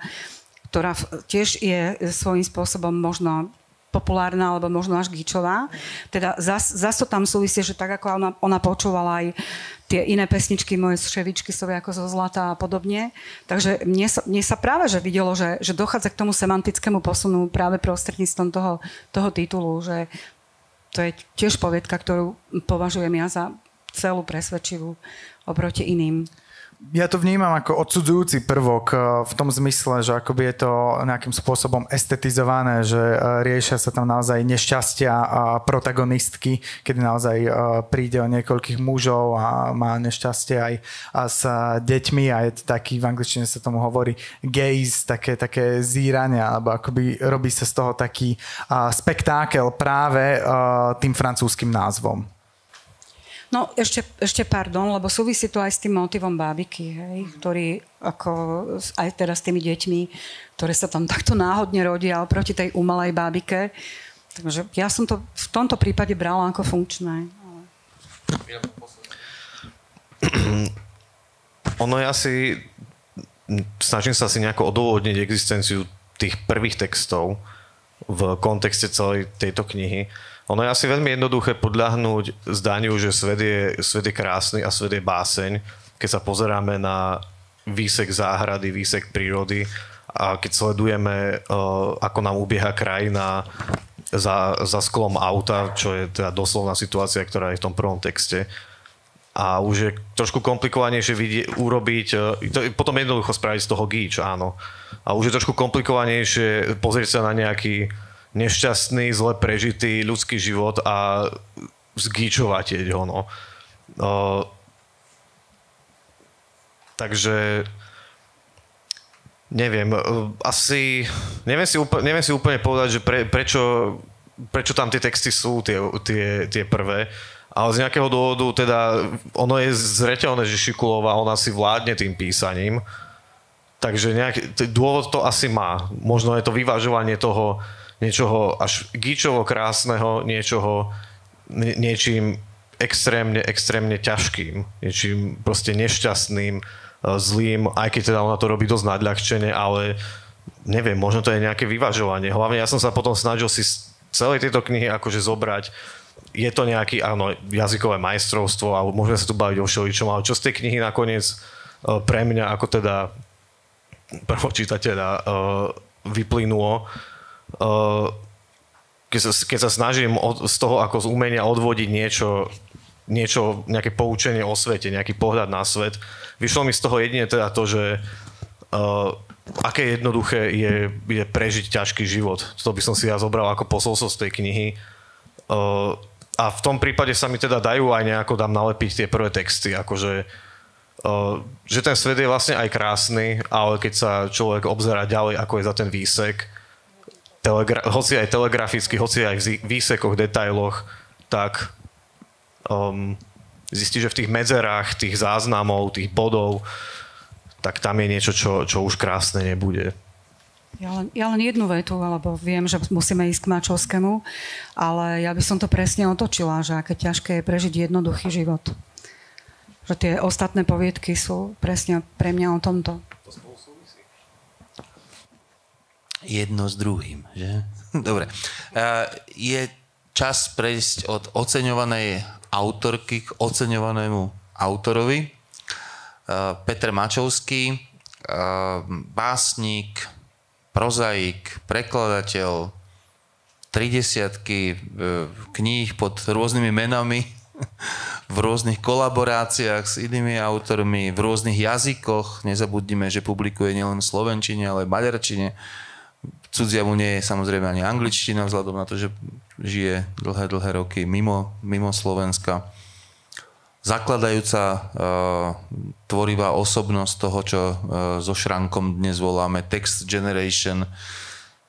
ktorá tiež je svojím spôsobom možno populárna, alebo možno až gíčová. Teda zas, zas to tam súvisí, že tak ako ona, ona počúvala aj tie iné pesničky, moje ševičky sú ako zo zlata a podobne. Takže mne sa, mne sa práve že videlo, že, že dochádza k tomu semantickému posunu práve prostredníctvom toho, toho titulu, že to je tiež povietka, ktorú považujem ja za celú presvedčivú oproti iným. Ja to vnímam ako odsudzujúci prvok eh, v tom zmysle, že akoby je to nejakým spôsobom estetizované, že eh, riešia sa tam naozaj nešťastia a protagonistky, kedy naozaj eh, príde o niekoľkých mužov a má nešťastie aj s deťmi a je to taký, v angličtine sa tomu hovorí gaze, také, také zírania, alebo akoby robí sa z toho taký spektákel práve tým francúzským názvom. No ešte, ešte pardon, lebo súvisí to aj s tým motivom bábiky, hej, ktorý ako aj teraz s tými deťmi, ktoré sa tam takto náhodne rodia oproti tej umelej bábike. Takže ja som to v tomto prípade brala ako funkčné. Ono je asi, snažím sa si nejako odôvodniť existenciu tých prvých textov v kontexte celej tejto knihy ono je asi veľmi jednoduché podľahnúť zdaniu, že svet je, svet je krásny a svet je báseň, keď sa pozeráme na výsek záhrady, výsek prírody a keď sledujeme, uh, ako nám ubieha krajina za, za sklom auta, čo je teda doslovná situácia, ktorá je v tom prvom texte. A už je trošku komplikovanejšie vidie, urobiť, uh, to, potom jednoducho spraviť z toho gíč, áno. A už je trošku komplikovanejšie pozrieť sa na nejaký nešťastný, zle prežitý ľudský život a zgíčovať ho. No. Uh, takže neviem, asi neviem si, úplne, neviem si úplne povedať, že pre, prečo, prečo tam tie texty sú, tie, tie, tie prvé, ale z nejakého dôvodu teda ono je zreteľné, že Šikulová ona si vládne tým písaním, takže nejaký, dôvod to asi má. Možno je to vyvažovanie toho, niečoho až gíčovo krásneho, niečoho niečím extrémne, extrémne ťažkým, niečím proste nešťastným, e, zlým, aj keď teda ona to robí dosť nadľahčene, ale neviem, možno to je nejaké vyvažovanie. Hlavne ja som sa potom snažil si z celej tejto knihy akože zobrať je to nejaký, áno, jazykové majstrovstvo, alebo môžeme sa tu baviť o všeličom, ale čo z tej knihy nakoniec e, pre mňa ako teda prvočítateľa e, vyplynulo, keď sa, keď sa snažím od, z toho ako z umenia odvodiť niečo, niečo, nejaké poučenie o svete, nejaký pohľad na svet, vyšlo mi z toho jedine teda to, že uh, aké jednoduché je, je prežiť ťažký život. To by som si ja zobral ako posolstvo z tej knihy. Uh, a v tom prípade sa mi teda dajú aj nejako dám nalepiť tie prvé texty, akože uh, že ten svet je vlastne aj krásny, ale keď sa človek obzerá ďalej, ako je za ten výsek, telegra- hoci aj telegraficky, hoci aj v výsekoch, detailoch, tak um, zistí, že v tých medzerách, tých záznamov, tých bodov, tak tam je niečo, čo, čo už krásne nebude. Ja len, ja len jednu vetu, alebo viem, že musíme ísť k Mačovskému, ale ja by som to presne otočila, že aké ťažké je prežiť jednoduchý život. Že tie ostatné poviedky sú presne pre mňa o tomto. Jedno s druhým, že? <laughs> Dobre. Je čas prejsť od oceňovanej autorky k oceňovanému autorovi. Petr Mačovský, básnik, prozaik, prekladateľ, tri desiatky e, kníh pod rôznymi menami, <laughs> v rôznych kolaboráciách s inými autormi, v rôznych jazykoch. Nezabudnime, že publikuje nielen v slovenčine, ale v maďarčine Cudzia mu nie je samozrejme ani angličtina, vzhľadom na to, že žije dlhé, dlhé roky mimo, mimo Slovenska. zakladajúca uh, tvorivá osobnosť toho, čo uh, so Šrankom dnes voláme text generation.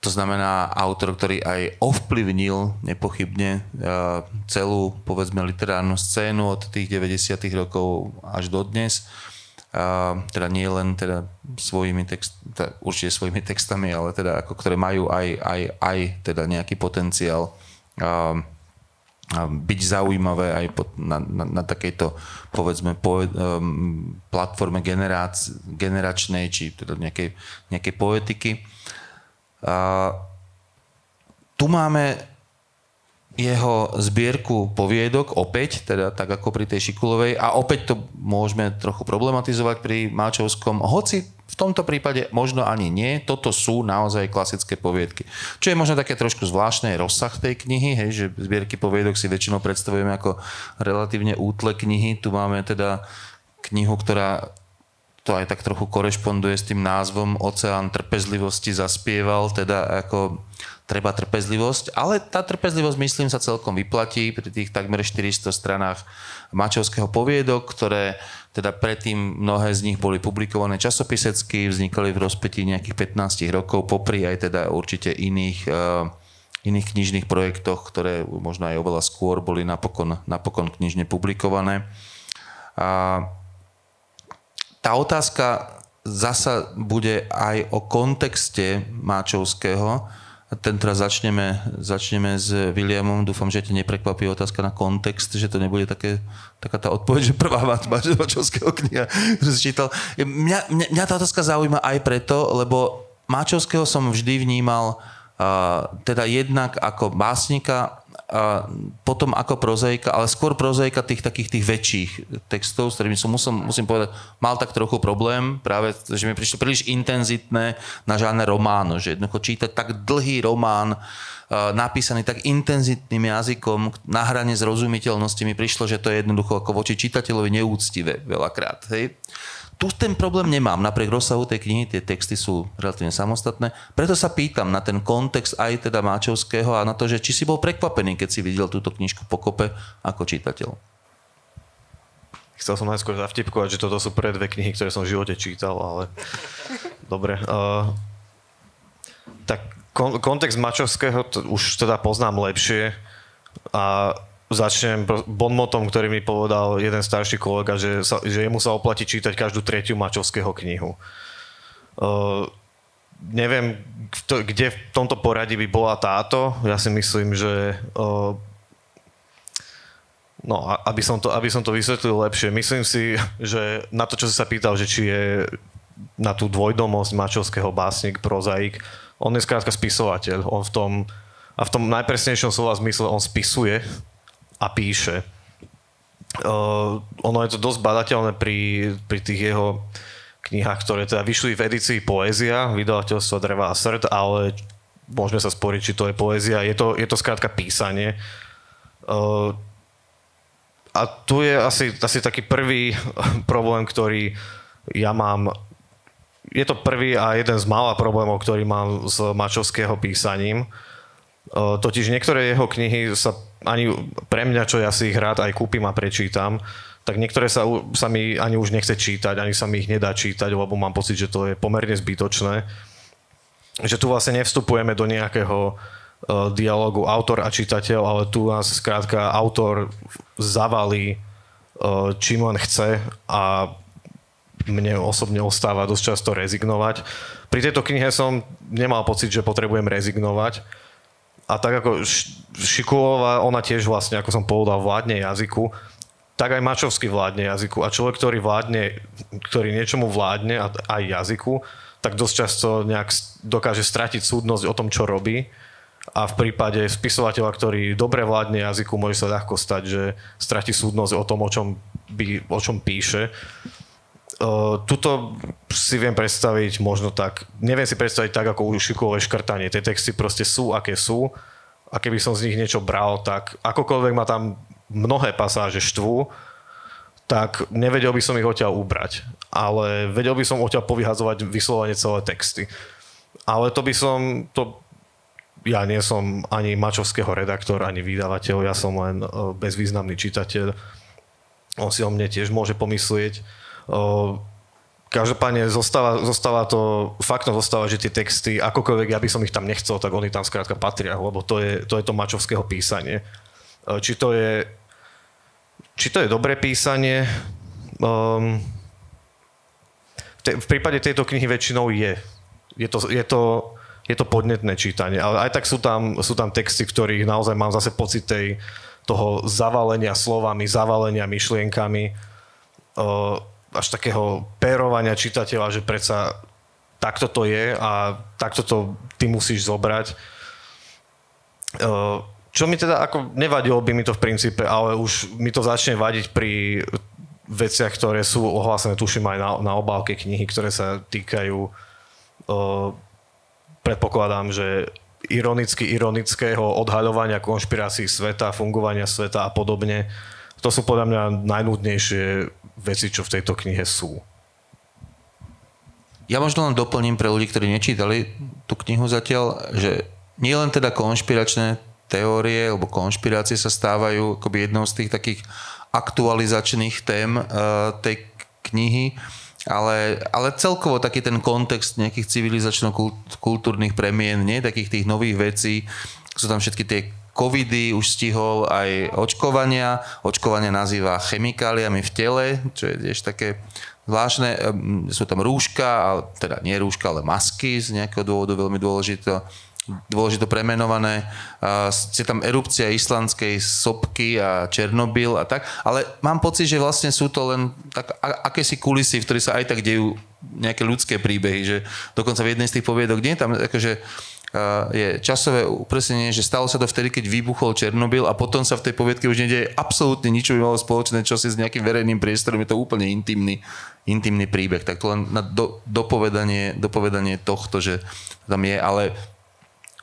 To znamená autor, ktorý aj ovplyvnil nepochybne uh, celú, povedzme, literárnu scénu od tých 90. rokov až do dnes. Uh, teda nie len teda svojimi text, teda určite svojimi textami, ale teda ako, ktoré majú aj, aj, aj teda nejaký potenciál uh, byť zaujímavé aj na, na, na takejto, povedzme, po, um, platforme generác, generačnej, či teda nejakej, nejakej poetiky. A, tu máme jeho zbierku poviedok opäť, teda tak ako pri tej Šikulovej a opäť to môžeme trochu problematizovať pri Máčovskom, hoci v tomto prípade možno ani nie, toto sú naozaj klasické poviedky. Čo je možno také trošku zvláštne rozsah tej knihy, hej, že zbierky poviedok si väčšinou predstavujeme ako relatívne útle knihy. Tu máme teda knihu, ktorá to aj tak trochu korešponduje s tým názvom Oceán trpezlivosti zaspieval, teda ako treba trpezlivosť, ale tá trpezlivosť, myslím, sa celkom vyplatí pri tých takmer 400 stranách Mačovského poviedok, ktoré teda predtým mnohé z nich boli publikované časopisecky, vznikali v rozpetí nejakých 15 rokov, popri aj teda určite iných, uh, iných knižných projektoch, ktoré možno aj oveľa skôr boli napokon, napokon knižne publikované. A tá otázka zasa bude aj o kontexte Máčovského, tento raz začneme, začneme s Williamom. Dúfam, že ťa neprekvapí otázka na kontext, že to nebude také, taká tá odpoveď, že prvá Mačovského kniha, ktorú si čítal. Mňa, mňa, mňa tá otázka zaujíma aj preto, lebo Mačovského som vždy vnímal uh, teda jednak ako básnika potom ako prozaika, ale skôr prozaika tých takých tých väčších textov, s ktorými som musel, musím povedať, mal tak trochu problém, práve, že mi prišlo príliš intenzitné na žádne románu, že jednoducho čítať tak dlhý román, napísaný tak intenzitným jazykom na hrane zrozumiteľnosti mi prišlo, že to je jednoducho ako voči čitateľovi neúctivé veľakrát. Hej? Tu ten problém nemám, napriek rozsahu tej knihy tie texty sú relatívne samostatné. Preto sa pýtam na ten kontext aj teda Máčovského a na to, že či si bol prekvapený, keď si videl túto knižku pokope ako čitateľ. Chcel som najskôr zavtipkovať, že toto sú prvé dve knihy, ktoré som v živote čítal, ale <laughs> dobre. Uh, tak kon- kontext Mačovského to už teda poznám lepšie a začnem bonmotom, ktorý mi povedal jeden starší kolega, že, sa, že jemu sa oplatí čítať každú tretiu Mačovského knihu. Uh, neviem, kto, kde v tomto poradí by bola táto. Ja si myslím, že uh, no, aby som, to, aby som to vysvetlil lepšie, myslím si, že na to, čo si sa pýtal, že či je na tú dvojdomosť Mačovského básnik, prozaik, on je skrátka spisovateľ. On v tom, a v tom najpresnejšom slova zmysle on spisuje a píše. Uh, ono je to dosť badateľné pri, pri tých jeho knihách, ktoré teda vyšli v edícii Poézia, vydavateľstvo Dreva a srd, ale môžeme sa sporiť, či to je poézia. Je to, je to skrátka písanie. Uh, a tu je asi, asi taký prvý <laughs> problém, ktorý ja mám. Je to prvý a jeden z mála problémov, ktorý mám s mačovského písaním. Totiž niektoré jeho knihy sa ani pre mňa, čo ja si ich rád aj kúpim a prečítam, tak niektoré sa, sa mi ani už nechce čítať, ani sa mi ich nedá čítať, lebo mám pocit, že to je pomerne zbytočné. Že tu vlastne nevstupujeme do nejakého uh, dialogu autor a čitateľ, ale tu nás skrátka autor zavalí uh, čím len chce a mne osobne ostáva dosť často rezignovať. Pri tejto knihe som nemal pocit, že potrebujem rezignovať, a tak ako Šikulová, ona tiež vlastne, ako som povedal, vládne jazyku, tak aj Mačovský vládne jazyku. A človek, ktorý vládne, ktorý niečomu vládne, aj jazyku, tak dosť často nejak dokáže stratiť súdnosť o tom, čo robí. A v prípade spisovateľa, ktorý dobre vládne jazyku, môže sa ľahko stať, že stratí súdnosť o tom, o čom, by, o čom píše. Tuto si viem predstaviť možno tak, neviem si predstaviť tak ako u Šikulové škrtanie. Tie texty proste sú, aké sú a keby som z nich niečo bral, tak akokoľvek ma tam mnohé pasáže štvú, tak nevedel by som ich odtiaľ ubrať. Ale vedel by som odtiaľ povyhazovať vyslovene celé texty. Ale to by som, to ja nie som ani mačovského redaktor, ani vydavateľ, ja som len bezvýznamný čitateľ on si o mne tiež môže pomyslieť. Každopádne zostáva, zostáva to, faktom zostáva, že tie texty, akokoľvek ja by som ich tam nechcel, tak oni tam skrátka patria, lebo to je to, je to mačovského písanie. Či to je, či to je dobré písanie, um, v prípade tejto knihy väčšinou je. Je to, je to, je to podnetné čítanie, ale aj tak sú tam, sú tam texty, ktorých naozaj mám zase pocit tej, toho zavalenia slovami, zavalenia myšlienkami, uh, až takého pérovania čitateľa, že predsa takto to je a takto to ty musíš zobrať. Uh, čo mi teda, ako nevadilo by mi to v princípe, ale už mi to začne vadiť pri veciach, ktoré sú ohlásené, tuším aj na, na obálke knihy, ktoré sa týkajú, uh, predpokladám, že ironicky ironického odhaľovania konšpirácií sveta, fungovania sveta a podobne. To sú podľa mňa najnudnejšie veci, čo v tejto knihe sú. Ja možno len doplním pre ľudí, ktorí nečítali tú knihu zatiaľ, že nie len teda konšpiračné teórie alebo konšpirácie sa stávajú akoby jednou z tých takých aktualizačných tém uh, tej knihy, ale, ale celkovo taký ten kontext nejakých civilizačno-kultúrnych premien, nie takých tých nových vecí, sú tam všetky tie covidy, už stihol aj očkovania, očkovania nazýva chemikáliami v tele, čo je tiež také zvláštne, ehm, sú tam rúška, teda nie rúška, ale masky z nejakého dôvodu veľmi dôležité dôležito premenované. Je tam erupcia islandskej sopky a Černobyl a tak, ale mám pocit, že vlastne sú to len tak, akési kulisy, v ktorých sa aj tak dejú nejaké ľudské príbehy, že dokonca v jednej z tých poviedok nie je tam akože je časové upresnenie, že stalo sa to vtedy, keď vybuchol Černobyl a potom sa v tej poviedke už nedieje absolútne nič, by malo spoločné čo si s nejakým verejným priestorom, je to úplne intimný, intimný príbeh. Tak to len na do, dopovedanie, dopovedanie tohto, že tam je, ale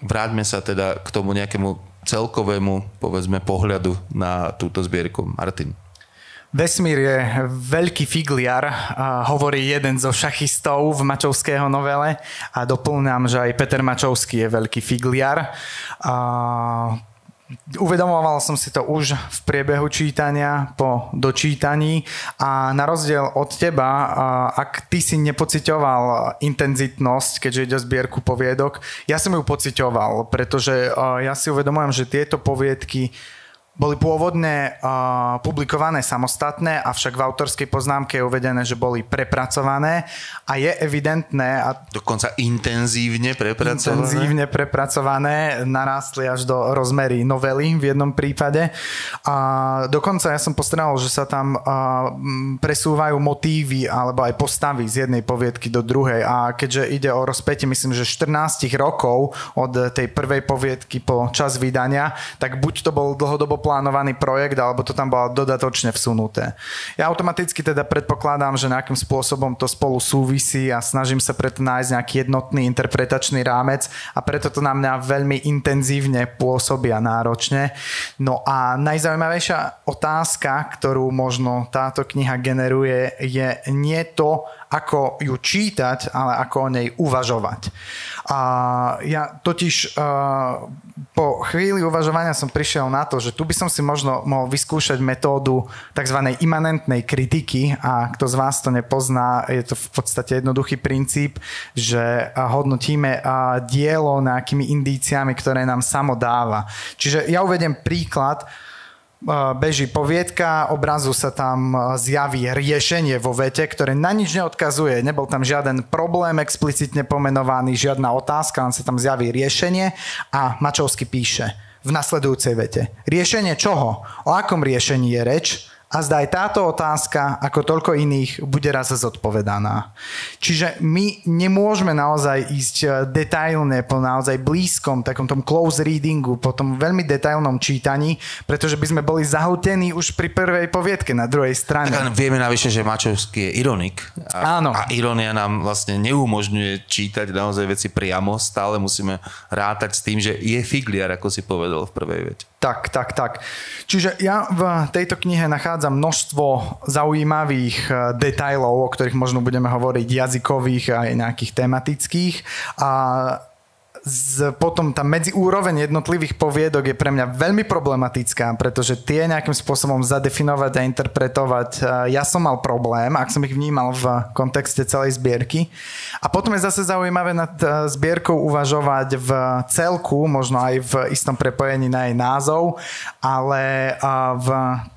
vráťme sa teda k tomu nejakému celkovému, povedzme, pohľadu na túto zbierku. Martin. Vesmír je veľký figliar, hovorí jeden zo šachistov v Mačovského novele a doplňam, že aj Peter Mačovský je veľký figliar. Uvedomoval som si to už v priebehu čítania, po dočítaní a na rozdiel od teba, ak ty si nepocitoval intenzitnosť, keďže ide o zbierku poviedok, ja som ju pocitoval, pretože ja si uvedomujem, že tieto poviedky boli pôvodne uh, publikované samostatné, avšak v autorskej poznámke je uvedené, že boli prepracované a je evidentné... A Dokonca intenzívne prepracované? Intenzívne prepracované, narástli až do rozmery novely v jednom prípade. A dokonca ja som postredal, že sa tam uh, presúvajú motívy alebo aj postavy z jednej poviedky do druhej a keďže ide o rozpätie, myslím, že 14 rokov od tej prvej poviedky po čas vydania, tak buď to bol dlhodobo plánovaný projekt, alebo to tam bolo dodatočne vsunuté. Ja automaticky teda predpokladám, že nejakým spôsobom to spolu súvisí a snažím sa preto nájsť nejaký jednotný interpretačný rámec a preto to na mňa veľmi intenzívne pôsobí a náročne. No a najzaujímavejšia otázka, ktorú možno táto kniha generuje, je nie to, ako ju čítať, ale ako o nej uvažovať. A ja totiž uh, po chvíli uvažovania som prišiel na to, že tu by som si možno mohol vyskúšať metódu tzv. imanentnej kritiky a kto z vás to nepozná, je to v podstate jednoduchý princíp, že hodnotíme dielo nejakými indíciami, ktoré nám samo dáva. Čiže ja uvedem príklad, beží poviedka, obrazu sa tam zjaví riešenie vo vete, ktoré na nič neodkazuje. Nebol tam žiaden problém explicitne pomenovaný, žiadna otázka, len sa tam zjaví riešenie a Mačovský píše v nasledujúcej vete. Riešenie čoho? O akom riešení je reč? A zdá aj táto otázka, ako toľko iných, bude raz zodpovedaná. Čiže my nemôžeme naozaj ísť eh, detailne po naozaj blízkom takom tom close readingu, po tom veľmi detailnom čítaní, pretože by sme boli zahltení už pri prvej poviedke na druhej strane. Tak vieme navyše, že Mačovský je ironik. A, Áno. A ironia nám vlastne neumožňuje čítať naozaj veci priamo. Stále musíme rátať s tým, že je figliar, ako si povedal v prvej vete. Tak, tak, tak. Čiže ja v tejto knihe nachádzam množstvo zaujímavých eh, detajlov, o ktorých možno budeme hovoriť jazykových a aj nejakých tematických. A z, potom tá medziúroveň jednotlivých poviedok je pre mňa veľmi problematická, pretože tie nejakým spôsobom zadefinovať a interpretovať, e, ja som mal problém, ak som ich vnímal v kontexte celej zbierky. A potom je zase zaujímavé nad e, zbierkou uvažovať v celku, možno aj v istom prepojení na jej názov, ale e, v,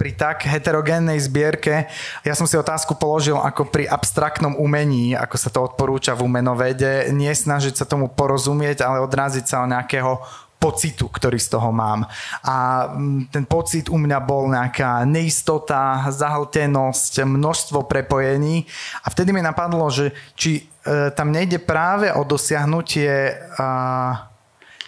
pri tak heterogénnej zbierke, ja som si otázku položil ako pri abstraktnom umení, ako sa to odporúča v umenovede, nie snažiť sa tomu porozumieť, ale ale odraziť sa o nejakého pocitu, ktorý z toho mám. A mm, ten pocit u mňa bol nejaká neistota, zahltenosť, množstvo prepojení a vtedy mi napadlo, že či e, tam nejde práve o dosiahnutie e,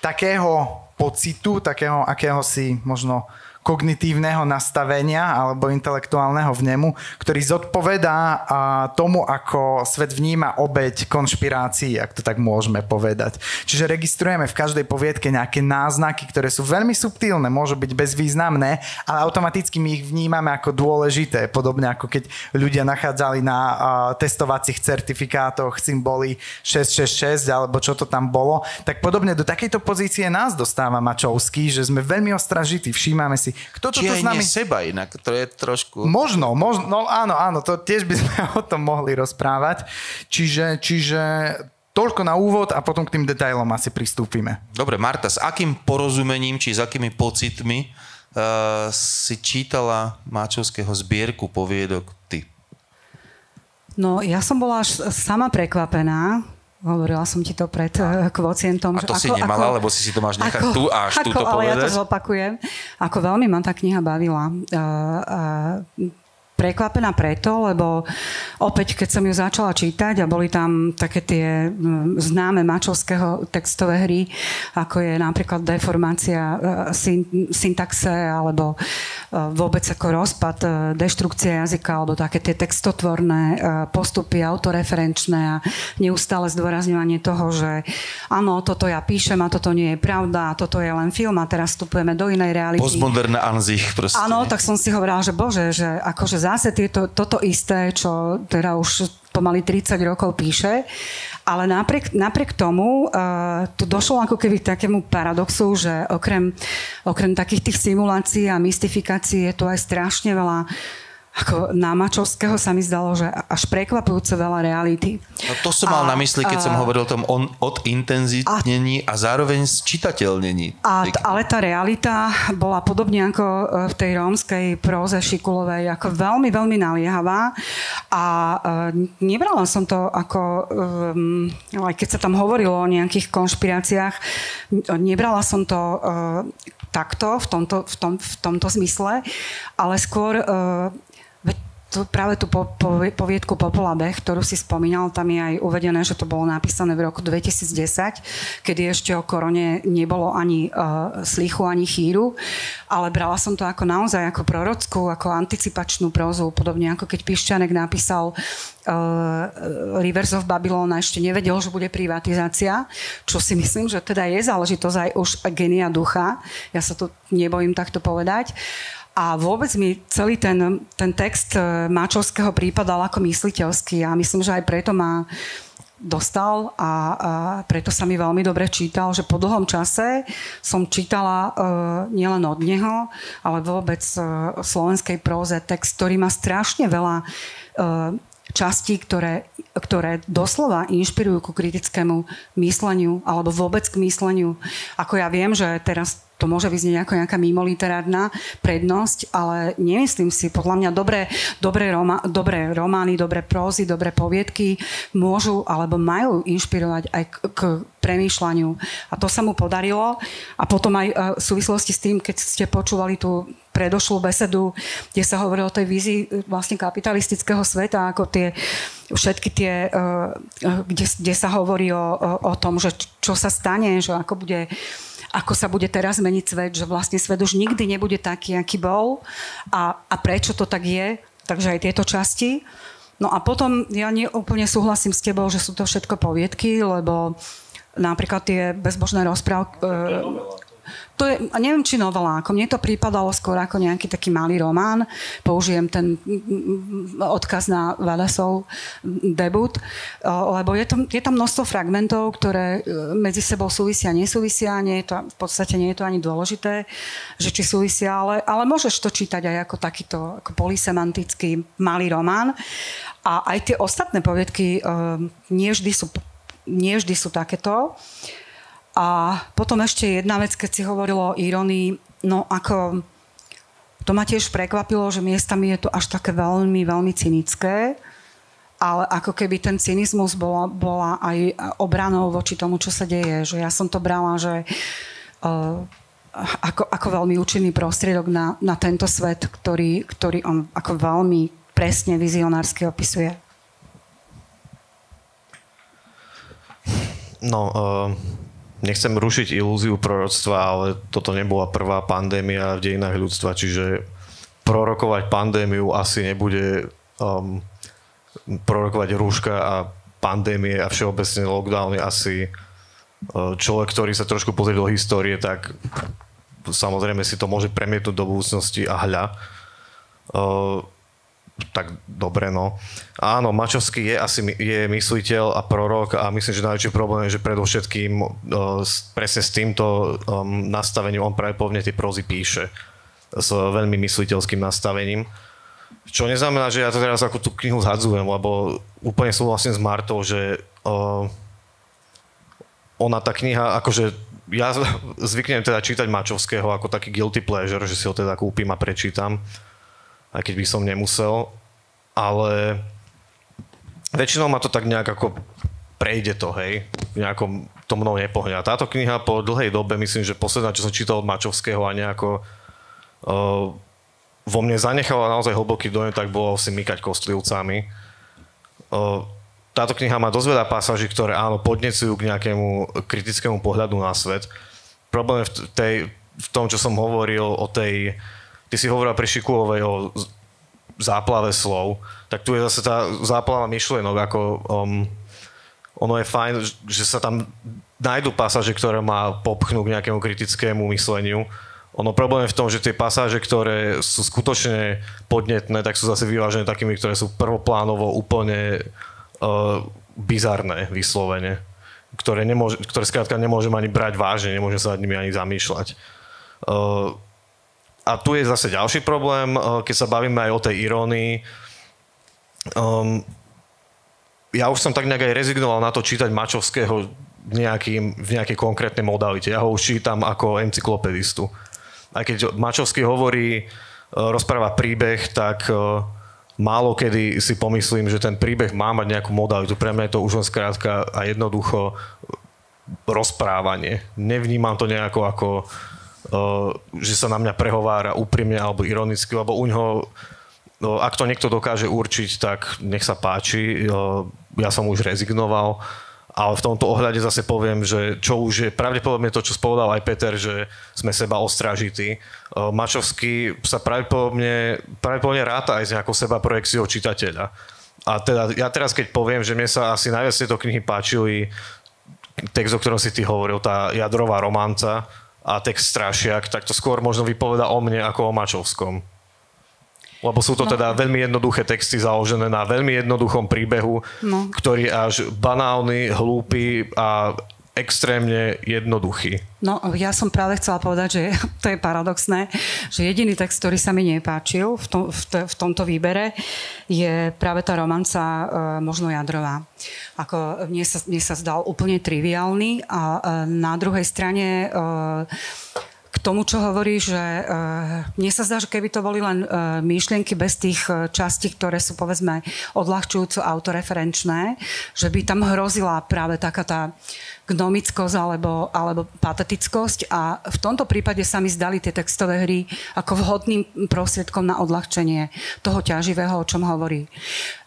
takého pocitu, takého akéhosi možno kognitívneho nastavenia alebo intelektuálneho vnemu, ktorý zodpovedá tomu, ako svet vníma obeď konšpirácií, ak to tak môžeme povedať. Čiže registrujeme v každej poviedke nejaké náznaky, ktoré sú veľmi subtilné, môžu byť bezvýznamné, ale automaticky my ich vnímame ako dôležité, podobne ako keď ľudia nachádzali na testovacích certifikátoch symboly 666 alebo čo to tam bolo, tak podobne do takejto pozície nás dostáva Mačovský, že sme veľmi ostražití, všímame si, kto to s nami... seba inak, to je trošku... Možno, možno, no áno, áno, to tiež by sme <laughs> o tom mohli rozprávať. Čiže, čiže toľko na úvod a potom k tým detailom asi pristúpime. Dobre, Marta, s akým porozumením, či s akými pocitmi uh, si čítala Máčovského zbierku poviedok ty? No, ja som bola až sama prekvapená, Hovorila som ti to pred uh, kvocientom. A to že si ako, nemala, ako, lebo si si to máš nechať ako, tu a až ako, túto povedať? Ale ja to zopakujem. Ako veľmi ma tá kniha bavila. Uh, uh, prekvapená preto, lebo opäť, keď som ju začala čítať a boli tam také tie mm, známe mačovského textové hry, ako je napríklad deformácia e, syntaxe alebo e, vôbec ako rozpad, e, deštrukcia jazyka alebo také tie textotvorné postupy, autoreferenčné a neustále zdôrazňovanie toho, že áno, toto ja píšem a toto nie je pravda a toto je len film a teraz vstupujeme do inej reality. Postmoderné anzich proste. Áno, tak som si hovorila, že bože, že akože zase tieto, toto isté, čo teda už pomaly 30 rokov píše, ale napriek, napriek tomu uh, tu došlo ako keby k takému paradoxu, že okrem, okrem takých tých simulácií a mystifikácií je tu aj strašne veľa ako Námačovského sa mi zdalo, že až prekvapujúce veľa reality. No to som mal a, na mysli, keď a, som hovoril o tom on, odintenzitnení a, a zároveň zčitateľnení. A, ale tá realita bola podobne ako e, v tej rómskej próze Šikulovej, ako veľmi, veľmi naliehavá a uh, nebrala som to ako, um, aj keď sa tam hovorilo o nejakých konšpiráciách, nebrala som to uh, takto, v tomto, v, tom, v tomto zmysle, ale skôr uh, tu, práve tú po, po, poviedku Popola Bech, ktorú si spomínal, tam je aj uvedené, že to bolo napísané v roku 2010, kedy ešte o korone nebolo ani uh, slichu, ani chýru, ale brala som to ako naozaj ako prorockú, ako anticipačnú prózu, podobne ako keď Pišťanek napísal uh, Rivers of Babylon a ešte nevedel, že bude privatizácia, čo si myslím, že teda je záležitosť aj už genia ducha. Ja sa to nebojím takto povedať. A vôbec mi celý ten, ten text e, Máčovského prípadal ako mysliteľský a myslím, že aj preto ma dostal a, a preto sa mi veľmi dobre čítal, že po dlhom čase som čítala uh, nielen od neho, ale vôbec uh, slovenskej próze text, ktorý má strašne veľa uh, častí, ktoré, ktoré doslova inšpirujú ku kritickému mysleniu alebo vôbec k mysleniu. Ako ja viem, že teraz to môže vyznieť ako nejaká mimoliterárna prednosť, ale nemyslím si, podľa mňa dobré, dobré, roma, dobré romány, dobré prózy, dobré poviedky môžu alebo majú inšpirovať aj k, k premýšľaniu. A to sa mu podarilo. A potom aj e, v súvislosti s tým, keď ste počúvali tú predošlú besedu, kde sa hovorí o tej vízii e, vlastne kapitalistického sveta, ako tie všetky tie, e, kde, kde sa hovorí o, o tom, že čo sa stane, že ako bude ako sa bude teraz meniť svet, že vlastne svet už nikdy nebude taký, aký bol a, a prečo to tak je. Takže aj tieto časti. No a potom ja nie, úplne súhlasím s tebou, že sú to všetko poviedky, lebo napríklad tie bezbožné rozprávky... E, to je, neviem či novela, ako mne to prípadalo skôr ako nejaký taký malý román. Použijem ten odkaz na Valesov debut, lebo je, to, je tam množstvo fragmentov, ktoré e, medzi sebou súvisia, nesúvisia, nie je to, v podstate nie je to ani dôležité, že či súvisia, ale, ale môžeš to čítať aj ako takýto ako polisemantický malý román. A aj tie ostatné poviedky um, nie vždy sú, nie vždy sú takéto. A potom ešte jedna vec, keď si hovorilo o ironii, no ako to ma tiež prekvapilo, že miestami je to až také veľmi, veľmi cynické, ale ako keby ten cynizmus bola, bola aj obranou voči tomu, čo sa deje. Že ja som to brala, že uh, ako, ako veľmi účinný prostriedok na, na tento svet, ktorý, ktorý on ako veľmi presne vizionársky opisuje? No, uh, nechcem rušiť ilúziu proroctva, ale toto nebola prvá pandémia v dejinách ľudstva, čiže prorokovať pandémiu asi nebude um, prorokovať rúška a pandémie a všeobecne lockdowny asi uh, človek, ktorý sa trošku pozrie do histórie, tak samozrejme si to môže premietnúť do budúcnosti a hľa. Uh, tak dobre, no. Áno, Mačovský je asi je mysliteľ a prorok a myslím, že najväčší problém je, že predovšetkým uh, presne s týmto um, nastavením on pravdepodobne tie prózy píše s veľmi mysliteľským nastavením. Čo neznamená, že ja to teraz ako tú knihu zhadzujem, lebo úplne súhlasím s Martou, že uh, ona tá kniha, akože ja <laughs> zvyknem teda čítať Mačovského ako taký guilty pleasure, že si ho teda kúpim a prečítam aj keď by som nemusel, ale väčšinou ma to tak nejak ako prejde to, hej, nejakom to mnou nepohne. A táto kniha po dlhej dobe, myslím, že posledná, čo som čítal od Mačovského a nejako uh, vo mne zanechala naozaj hlboký dojem, tak bolo si mykať kostlivcami. Uh, táto kniha má dosť veľa pasáží, ktoré áno, podnecujú k nejakému kritickému pohľadu na svet. Problém je v, tej, v tom, čo som hovoril o tej Ty si hovoril pri Šikulovej o záplave slov, tak tu je zase tá záplava myšlienok, ako um, ono je fajn, že sa tam nájdú pasáže, ktoré má popchnú k nejakému kritickému mysleniu. Ono problém je v tom, že tie pasáže, ktoré sú skutočne podnetné, tak sú zase vyvážené takými, ktoré sú prvoplánovo úplne uh, bizarné vyslovene. Ktoré, nemôže, ktoré skrátka nemôžem ani brať vážne, nemôžem sa nad nimi ani zamýšľať. Uh, a tu je zase ďalší problém, eh, keď sa bavíme aj o tej irónii. Um, ja už som tak nejak aj rezignoval na to čítať Mačovského nejakým, v nejakej konkrétnej modalite. Ja ho už čítam ako encyklopedistu. Aj keď Mačovský hovorí, eh, rozpráva príbeh, tak eh, málo kedy si pomyslím, že ten príbeh má mať nejakú modalitu. Pre mňa je to už len skrátka a jednoducho rozprávanie. Nevnímam to nejako ako že sa na mňa prehovára úprimne alebo ironicky, lebo u ňoho, ak to niekto dokáže určiť, tak nech sa páči. Ja som už rezignoval, ale v tomto ohľade zase poviem, že čo už je pravdepodobne to, čo spovedal aj Peter, že sme seba ostražití. Mačovský sa pravdepodobne, pravdepodobne ráta aj s nejakou seba projekciou čitateľa. A teda ja teraz, keď poviem, že mne sa asi najviac tieto knihy páčili, text, o ktorom si ty hovoril, tá jadrová románca, a text Strašiak, tak to skôr možno vypoveda o mne ako o Mačovskom. Lebo sú to no. teda veľmi jednoduché texty založené na veľmi jednoduchom príbehu, no. ktorý až banálny, hlúpy a extrémne jednoduchý. No, ja som práve chcela povedať, že <laughs> to je paradoxné, že jediný text, ktorý sa mi nepáčil v, tom, v, to, v tomto výbere, je práve tá romanca e, možno jadrová. Ako mne sa, mne sa zdal úplne triviálny a e, na druhej strane e, k tomu, čo hovorí, že uh, mne sa zdá, že keby to boli len uh, myšlienky bez tých uh, častí, ktoré sú povedzme odľahčujúco autoreferenčné, že by tam hrozila práve taká tá gnomickosť alebo, alebo patetickosť a v tomto prípade sa mi zdali tie textové hry ako vhodným prostriedkom na odľahčenie toho ťaživého, o čom hovorí.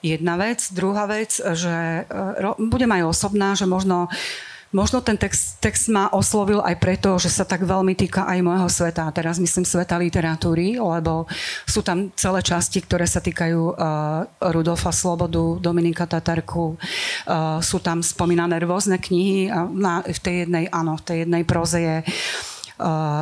Jedna vec. Druhá vec, že budem aj osobná, že možno Možno ten text, text ma oslovil aj preto, že sa tak veľmi týka aj môjho sveta. Teraz myslím sveta literatúry, lebo sú tam celé časti, ktoré sa týkajú uh, Rudolfa Slobodu, Dominika Tatarku. Uh, sú tam spomínané rôzne knihy. A na, v tej jednej, áno, v tej jednej proze je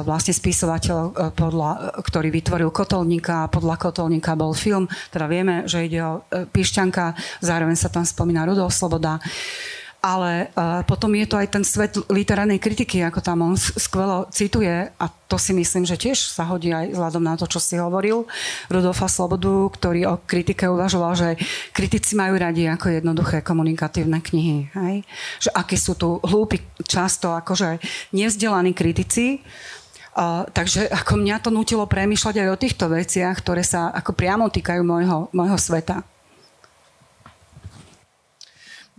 vlastne spisovateľ, podľa, ktorý vytvoril Kotolníka, podľa Kotolníka bol film, teda vieme, že ide o Pišťanka, zároveň sa tam spomína Rudolf Sloboda ale uh, potom je to aj ten svet literárnej kritiky, ako tam on skvelo cituje a to si myslím, že tiež sa hodí aj vzhľadom na to, čo si hovoril Rudolfa Slobodu, ktorý o kritike uvažoval, že kritici majú radi ako jednoduché komunikatívne knihy. Hej? Že akí sú tu hlúpi, často akože nevzdelaní kritici, Uh, takže ako mňa to nutilo premýšľať aj o týchto veciach, ktoré sa ako priamo týkajú môjho, môjho sveta.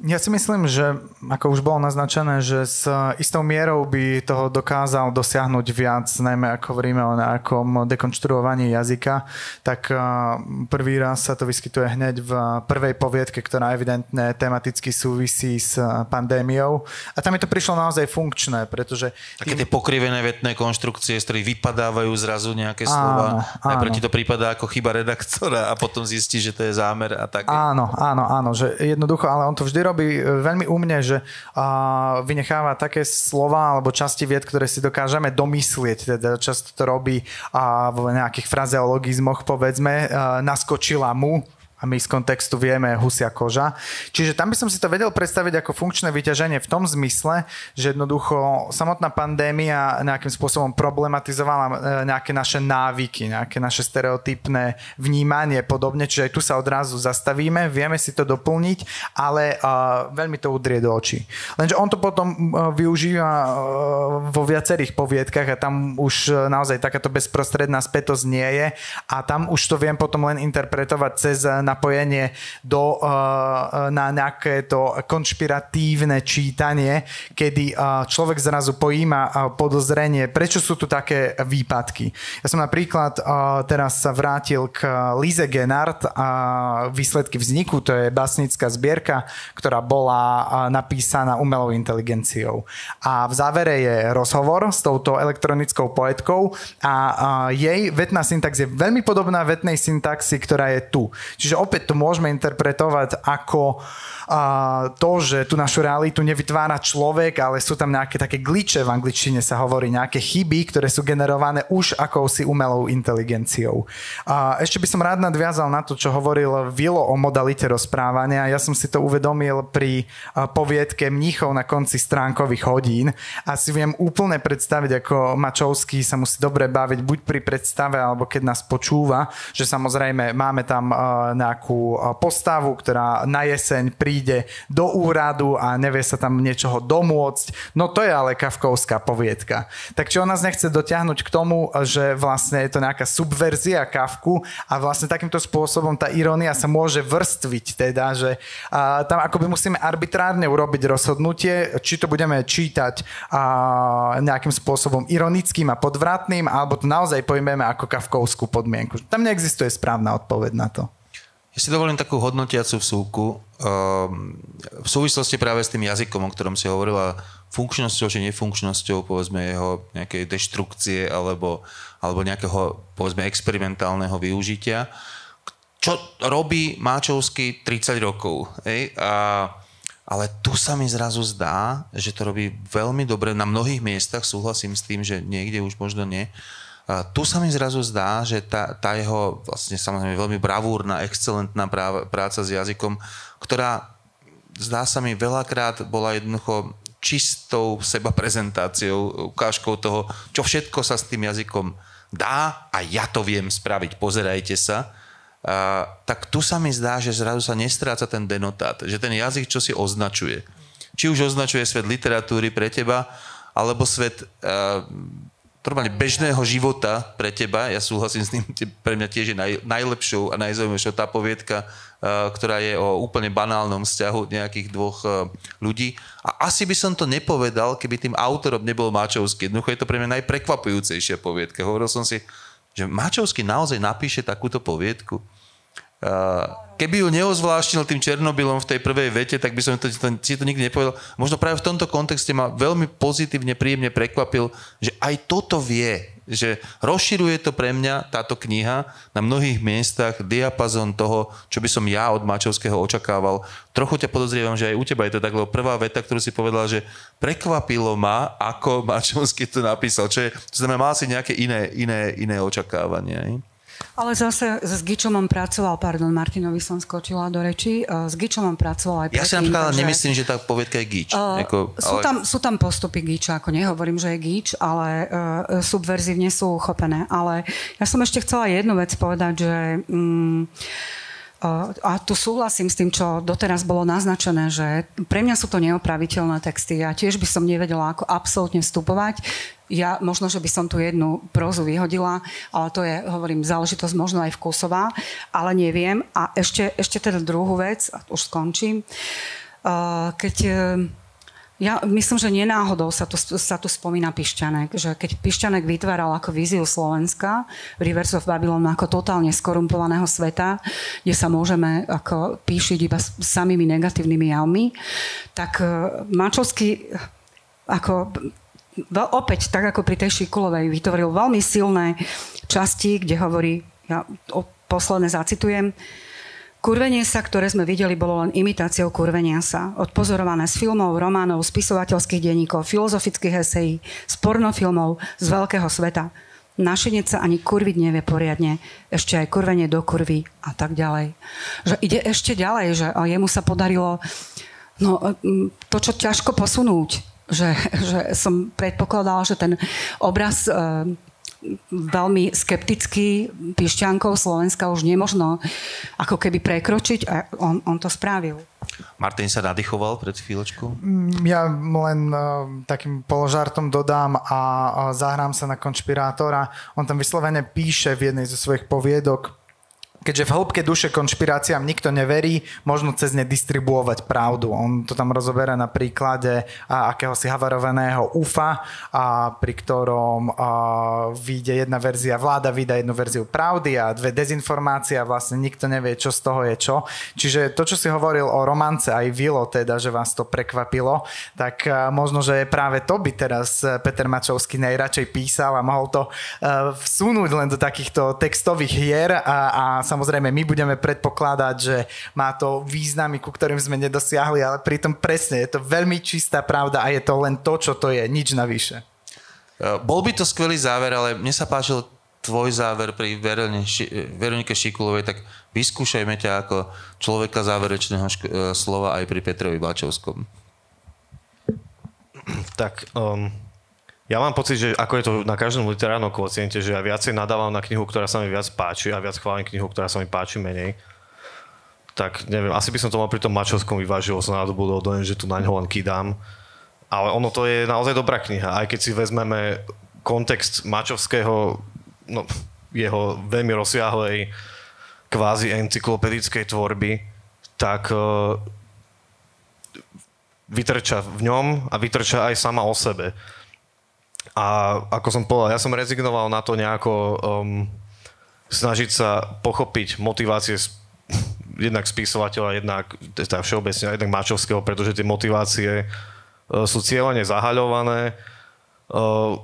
Ja si myslím, že ako už bolo naznačené, že s istou mierou by toho dokázal dosiahnuť viac, najmä ako hovoríme o nejakom dekonštruovaní jazyka, tak prvý raz sa to vyskytuje hneď v prvej poviedke, ktorá evidentne tematicky súvisí s pandémiou. A tam mi to prišlo naozaj funkčné, pretože... Také tie pokrivené vetné konštrukcie, z ktorých vypadávajú zrazu nejaké slova. Najprv ti to prípada ako chyba redaktora a potom zistí, že to je zámer a tak. Áno, áno, áno, že jednoducho, ale on to vždy robí e, veľmi umne, že uh, vynecháva také slova alebo časti vied, ktoré si dokážeme domyslieť. Teda často to robí uh, v nejakých frazeologizmoch, povedzme, uh, naskočila mu, a my z kontextu vieme husia koža. Čiže tam by som si to vedel predstaviť ako funkčné vyťaženie v tom zmysle, že jednoducho samotná pandémia nejakým spôsobom problematizovala e, nejaké naše návyky, nejaké naše stereotypné vnímanie podobne, čiže aj tu sa odrazu zastavíme, vieme si to doplniť, ale uh, veľmi to udrie do očí. Lenže on to potom uh, využíva uh, vo viacerých poviedkach a tam už uh, naozaj takáto bezprostredná spätosť nie je a tam už to viem potom len interpretovať cez napojenie do, uh, na nejaké to konšpiratívne čítanie, kedy uh, človek zrazu pojíma podozrenie, prečo sú tu také výpadky. Ja som napríklad teraz sa vrátil k Lize Genard a výsledky vzniku, to je basnická zbierka, ktorá bola napísaná umelou inteligenciou. A v závere je rozhovor s touto elektronickou poetkou a jej vetná syntax je veľmi podobná vetnej syntaxi, ktorá je tu. Čiže opäť to môžeme interpretovať ako uh, to, že tú našu realitu nevytvára človek, ale sú tam nejaké také gliče, v angličtine sa hovorí, nejaké chyby, ktoré sú generované už akousi umelou inteligenciou. Uh, ešte by som rád nadviazal na to, čo hovoril Vilo o modalite rozprávania. Ja som si to uvedomil pri poviedke Mníchov na konci stránkových hodín a si viem úplne predstaviť, ako Mačovský sa musí dobre baviť buď pri predstave, alebo keď nás počúva, že samozrejme máme tam uh, nejakú postavu, ktorá na jeseň príde do úradu a nevie sa tam niečoho domôcť. No to je ale kafkovská poviedka. Tak či nás nechce dotiahnuť k tomu, že vlastne je to nejaká subverzia Kafku a vlastne takýmto spôsobom tá irónia sa môže vrstviť teda, že a, tam akoby musíme arbitrárne urobiť rozhodnutie, či to budeme čítať a, nejakým spôsobom ironickým a podvratným, alebo to naozaj pojmeme ako kafkovskú podmienku. Tam neexistuje správna odpoveď na to. Si dovolím takú hodnotiacu vsúku. Ehm, v súvislosti práve s tým jazykom, o ktorom si hovorila, funkčnosťou či nefunkčnosťou, povedzme, jeho nejakej deštrukcie alebo, alebo nejakého, povedzme, experimentálneho využitia. Čo robí Máčovský 30 rokov. Hej? A, ale tu sa mi zrazu zdá, že to robí veľmi dobre. Na mnohých miestach súhlasím s tým, že niekde už možno nie. Tu sa mi zrazu zdá, že tá, tá jeho vlastne samozrejme veľmi bravúrna, excelentná práca s jazykom, ktorá zdá sa mi veľakrát bola jednoducho čistou seba prezentáciou, ukážkou toho, čo všetko sa s tým jazykom dá a ja to viem spraviť, pozerajte sa. A, tak tu sa mi zdá, že zrazu sa nestráca ten denotát, že ten jazyk čo si označuje. Či už označuje svet literatúry pre teba, alebo svet uh, normálne bežného života pre teba, ja súhlasím s tým, pre mňa tiež je naj, najlepšou a najzaujímavejšou tá poviedka, uh, ktorá je o úplne banálnom vzťahu nejakých dvoch uh, ľudí. A asi by som to nepovedal, keby tým autorom nebol Máčovský. Jednoducho je to pre mňa najprekvapujúcejšia poviedka. Hovoril som si, že Máčovský naozaj napíše takúto poviedku. Keby ju neozvláštnil tým Černobylom v tej prvej vete, tak by som to, si to nikdy nepovedal. Možno práve v tomto kontexte ma veľmi pozitívne, príjemne prekvapil, že aj toto vie. že rozširuje to pre mňa táto kniha na mnohých miestach diapazon toho, čo by som ja od Mačovského očakával. Trochu ťa podozrievam, že aj u teba je to tak, lebo prvá veta, ktorú si povedala, že prekvapilo ma, ako <laughs> Mačovský to napísal. Čo je, to znamená, mal si nejaké iné, iné, iné očakávania. Ale zase s Gičomom pracoval, pardon, Martinovi som skočila do reči, uh, s Gičomom pracoval aj Ja si napríklad takže, nemyslím, že tá povietka je Gič. Uh, ako, ale... sú, tam, sú tam postupy Giča, ako nehovorím, že je Gič, ale uh, subverzívne sú uchopené. Ale ja som ešte chcela jednu vec povedať, že... Um, a tu súhlasím s tým, čo doteraz bolo naznačené, že pre mňa sú to neopraviteľné texty. Ja tiež by som nevedela, ako absolútne vstupovať. Ja možno, že by som tu jednu prózu vyhodila, ale to je, hovorím, záležitosť možno aj vkusová, ale neviem. A ešte, ešte teda druhú vec, a už skončím. Keď ja myslím, že nenáhodou sa tu, sa tu spomína Pišťanek, že keď Pišťanek vytváral ako víziu Slovenska, Rivers of Babylon ako totálne skorumpovaného sveta, kde sa môžeme ako píšiť iba samými negatívnymi javmi, tak e, Mačovský ako opäť, tak ako pri tej Šikulovej, vytvoril veľmi silné časti, kde hovorí, ja posledné zacitujem, Kurvenie sa, ktoré sme videli, bolo len imitáciou kurvenia sa. Odpozorované z filmov, románov, spisovateľských denníkov, filozofických esejí, z pornofilmov, z veľkého sveta. Našinec sa ani kurviť nevie poriadne, ešte aj kurvenie do kurvy a tak ďalej. Že ide ešte ďalej, že jemu sa podarilo no, to, čo ťažko posunúť. Že, že som predpokladala, že ten obraz veľmi skeptický pišťankov Slovenska už nemožno ako keby prekročiť a on, on to spravil. Martin sa nadýchoval pred chvíľočkou? Mm, ja len uh, takým položartom dodám a uh, zahrám sa na konšpirátora. On tam vyslovene píše v jednej zo svojich poviedok, keďže v hĺbke duše konšpiráciám nikto neverí, možno cez ne distribuovať pravdu. On to tam rozoberá na príklade akéhosi havarovaného UFA, a, pri ktorom a, vyjde jedna verzia, vláda vydá jednu verziu pravdy a dve dezinformácie a vlastne nikto nevie, čo z toho je čo. Čiže to, čo si hovoril o romance, aj Vilo teda, že vás to prekvapilo, tak a, možno, že práve to by teraz Peter Mačovský najradšej písal a mohol to a, vsunúť len do takýchto textových hier a, a samozrejme my budeme predpokladať, že má to významy, ku ktorým sme nedosiahli, ale pritom presne je to veľmi čistá pravda a je to len to, čo to je, nič navyše. E, bol by to skvelý záver, ale mne sa páčil tvoj záver pri Veronike Šikulovej, tak vyskúšajme ťa ako človeka záverečného ško- e, slova aj pri Petrovi Bačovskom. Tak um, ja mám pocit, že ako je to na každom literárnom kociente, že ja viacej nadávam na knihu, ktorá sa mi viac páči a viac chválim knihu, ktorá sa mi páči menej. Tak neviem, asi by som to mal pri tom Mačovskom vyvážil, som nadobudol dojem, že tu na ňo len kydám. Ale ono to je naozaj dobrá kniha, aj keď si vezmeme kontext Mačovského, no, jeho veľmi rozsiahlej kvázi encyklopedickej tvorby, tak uh, vytrča v ňom a vytrča aj sama o sebe. A ako som povedal, ja som rezignoval na to nejako um, snažiť sa pochopiť motivácie jednak spisovateľa, jednak teda všeobecne, jednak Mačovského, pretože tie motivácie uh, sú cieľene zahaľované. Uh,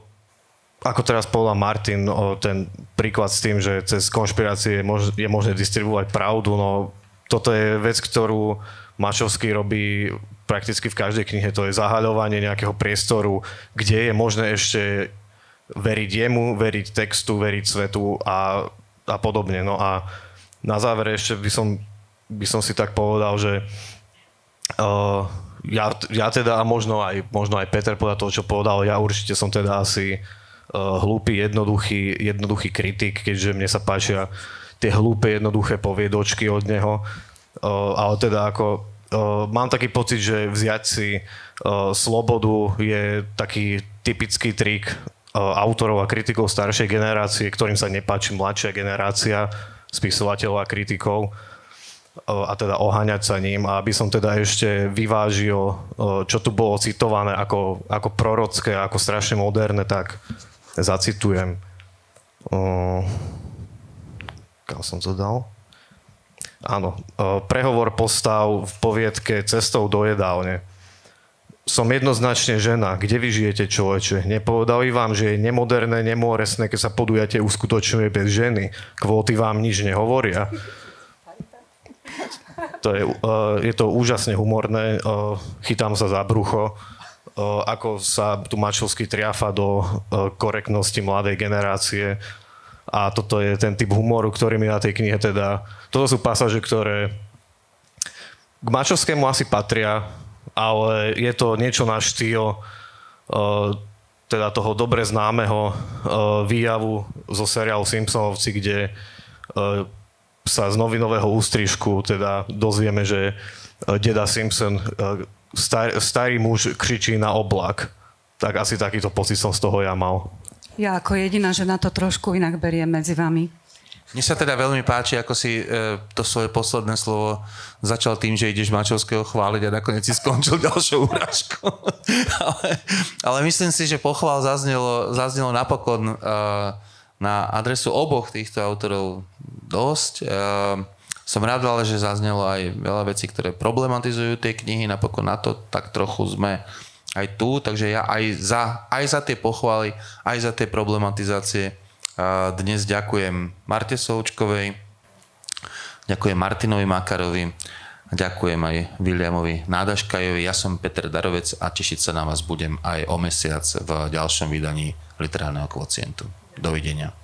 ako teraz povedal Martin, uh, ten príklad s tým, že cez konšpirácie je, mož, je možné distribuovať pravdu, no toto je vec, ktorú Mačovský robí prakticky v každej knihe. To je zahaľovanie nejakého priestoru, kde je možné ešte veriť jemu, veriť textu, veriť svetu a, a podobne. No a na záver ešte by som, by som si tak povedal, že uh, ja, ja teda a možno aj, možno aj Peter podľa toho, čo povedal, ja určite som teda asi uh, hlúpy, jednoduchý, jednoduchý kritik, keďže mne sa páčia tie hlúpe, jednoduché poviedočky od neho. Uh, ale teda ako Uh, mám taký pocit, že vziať si uh, slobodu je taký typický trik uh, autorov a kritikov staršej generácie, ktorým sa nepáči mladšia generácia spisovateľov a kritikov uh, a teda oháňať sa ním. A aby som teda ešte vyvážil, uh, čo tu bolo citované ako, ako prorocké, ako strašne moderné, tak zacitujem. Uh, kam som to dal? Áno, prehovor postav v poviedke Cestou do jedálne. som jednoznačne žena. Kde vy žijete, človeče? Nepovedali vám, že je nemoderné, nemoresné, keď sa podujate uskutočňuje bez ženy. Kvóty vám nič nehovoria. To je, uh, je to úžasne humorné. Uh, chytám sa za brucho, ako sa tu mačovsky triafa do korektnosti mladej generácie. A toto je ten typ humoru, ktorý mi na tej knihe teda... Toto sú pasáže, ktoré k mačovskému asi patria, ale je to niečo na štýl uh, teda toho dobre známeho uh, výjavu zo seriálu Simpsonovci, kde uh, sa z novinového ústrižku teda dozvieme, že deda Simpson, star, starý muž kričí na oblak. Tak asi takýto pocit som z toho ja mal. Ja ako jediná žena to trošku inak beriem medzi vami. Mne sa teda veľmi páči, ako si e, to svoje posledné slovo začal tým, že ideš Mačovského chváliť a nakoniec si skončil <laughs> ďalšou úražkou. <laughs> ale, ale myslím si, že pochvál zaznelo, zaznelo napokon e, na adresu oboch týchto autorov dosť. E, som rád, ale že zaznelo aj veľa vecí, ktoré problematizujú tie knihy. Napokon na to tak trochu sme aj tu, takže ja aj za, aj za tie pochvály, aj za tie problematizácie dnes ďakujem Marte Součkovej, ďakujem Martinovi Makarovi, ďakujem aj Williamovi Nádaškajovi. Ja som Peter Darovec a tešiť sa na vás budem aj o mesiac v ďalšom vydaní literárneho kvocientu. Dovidenia.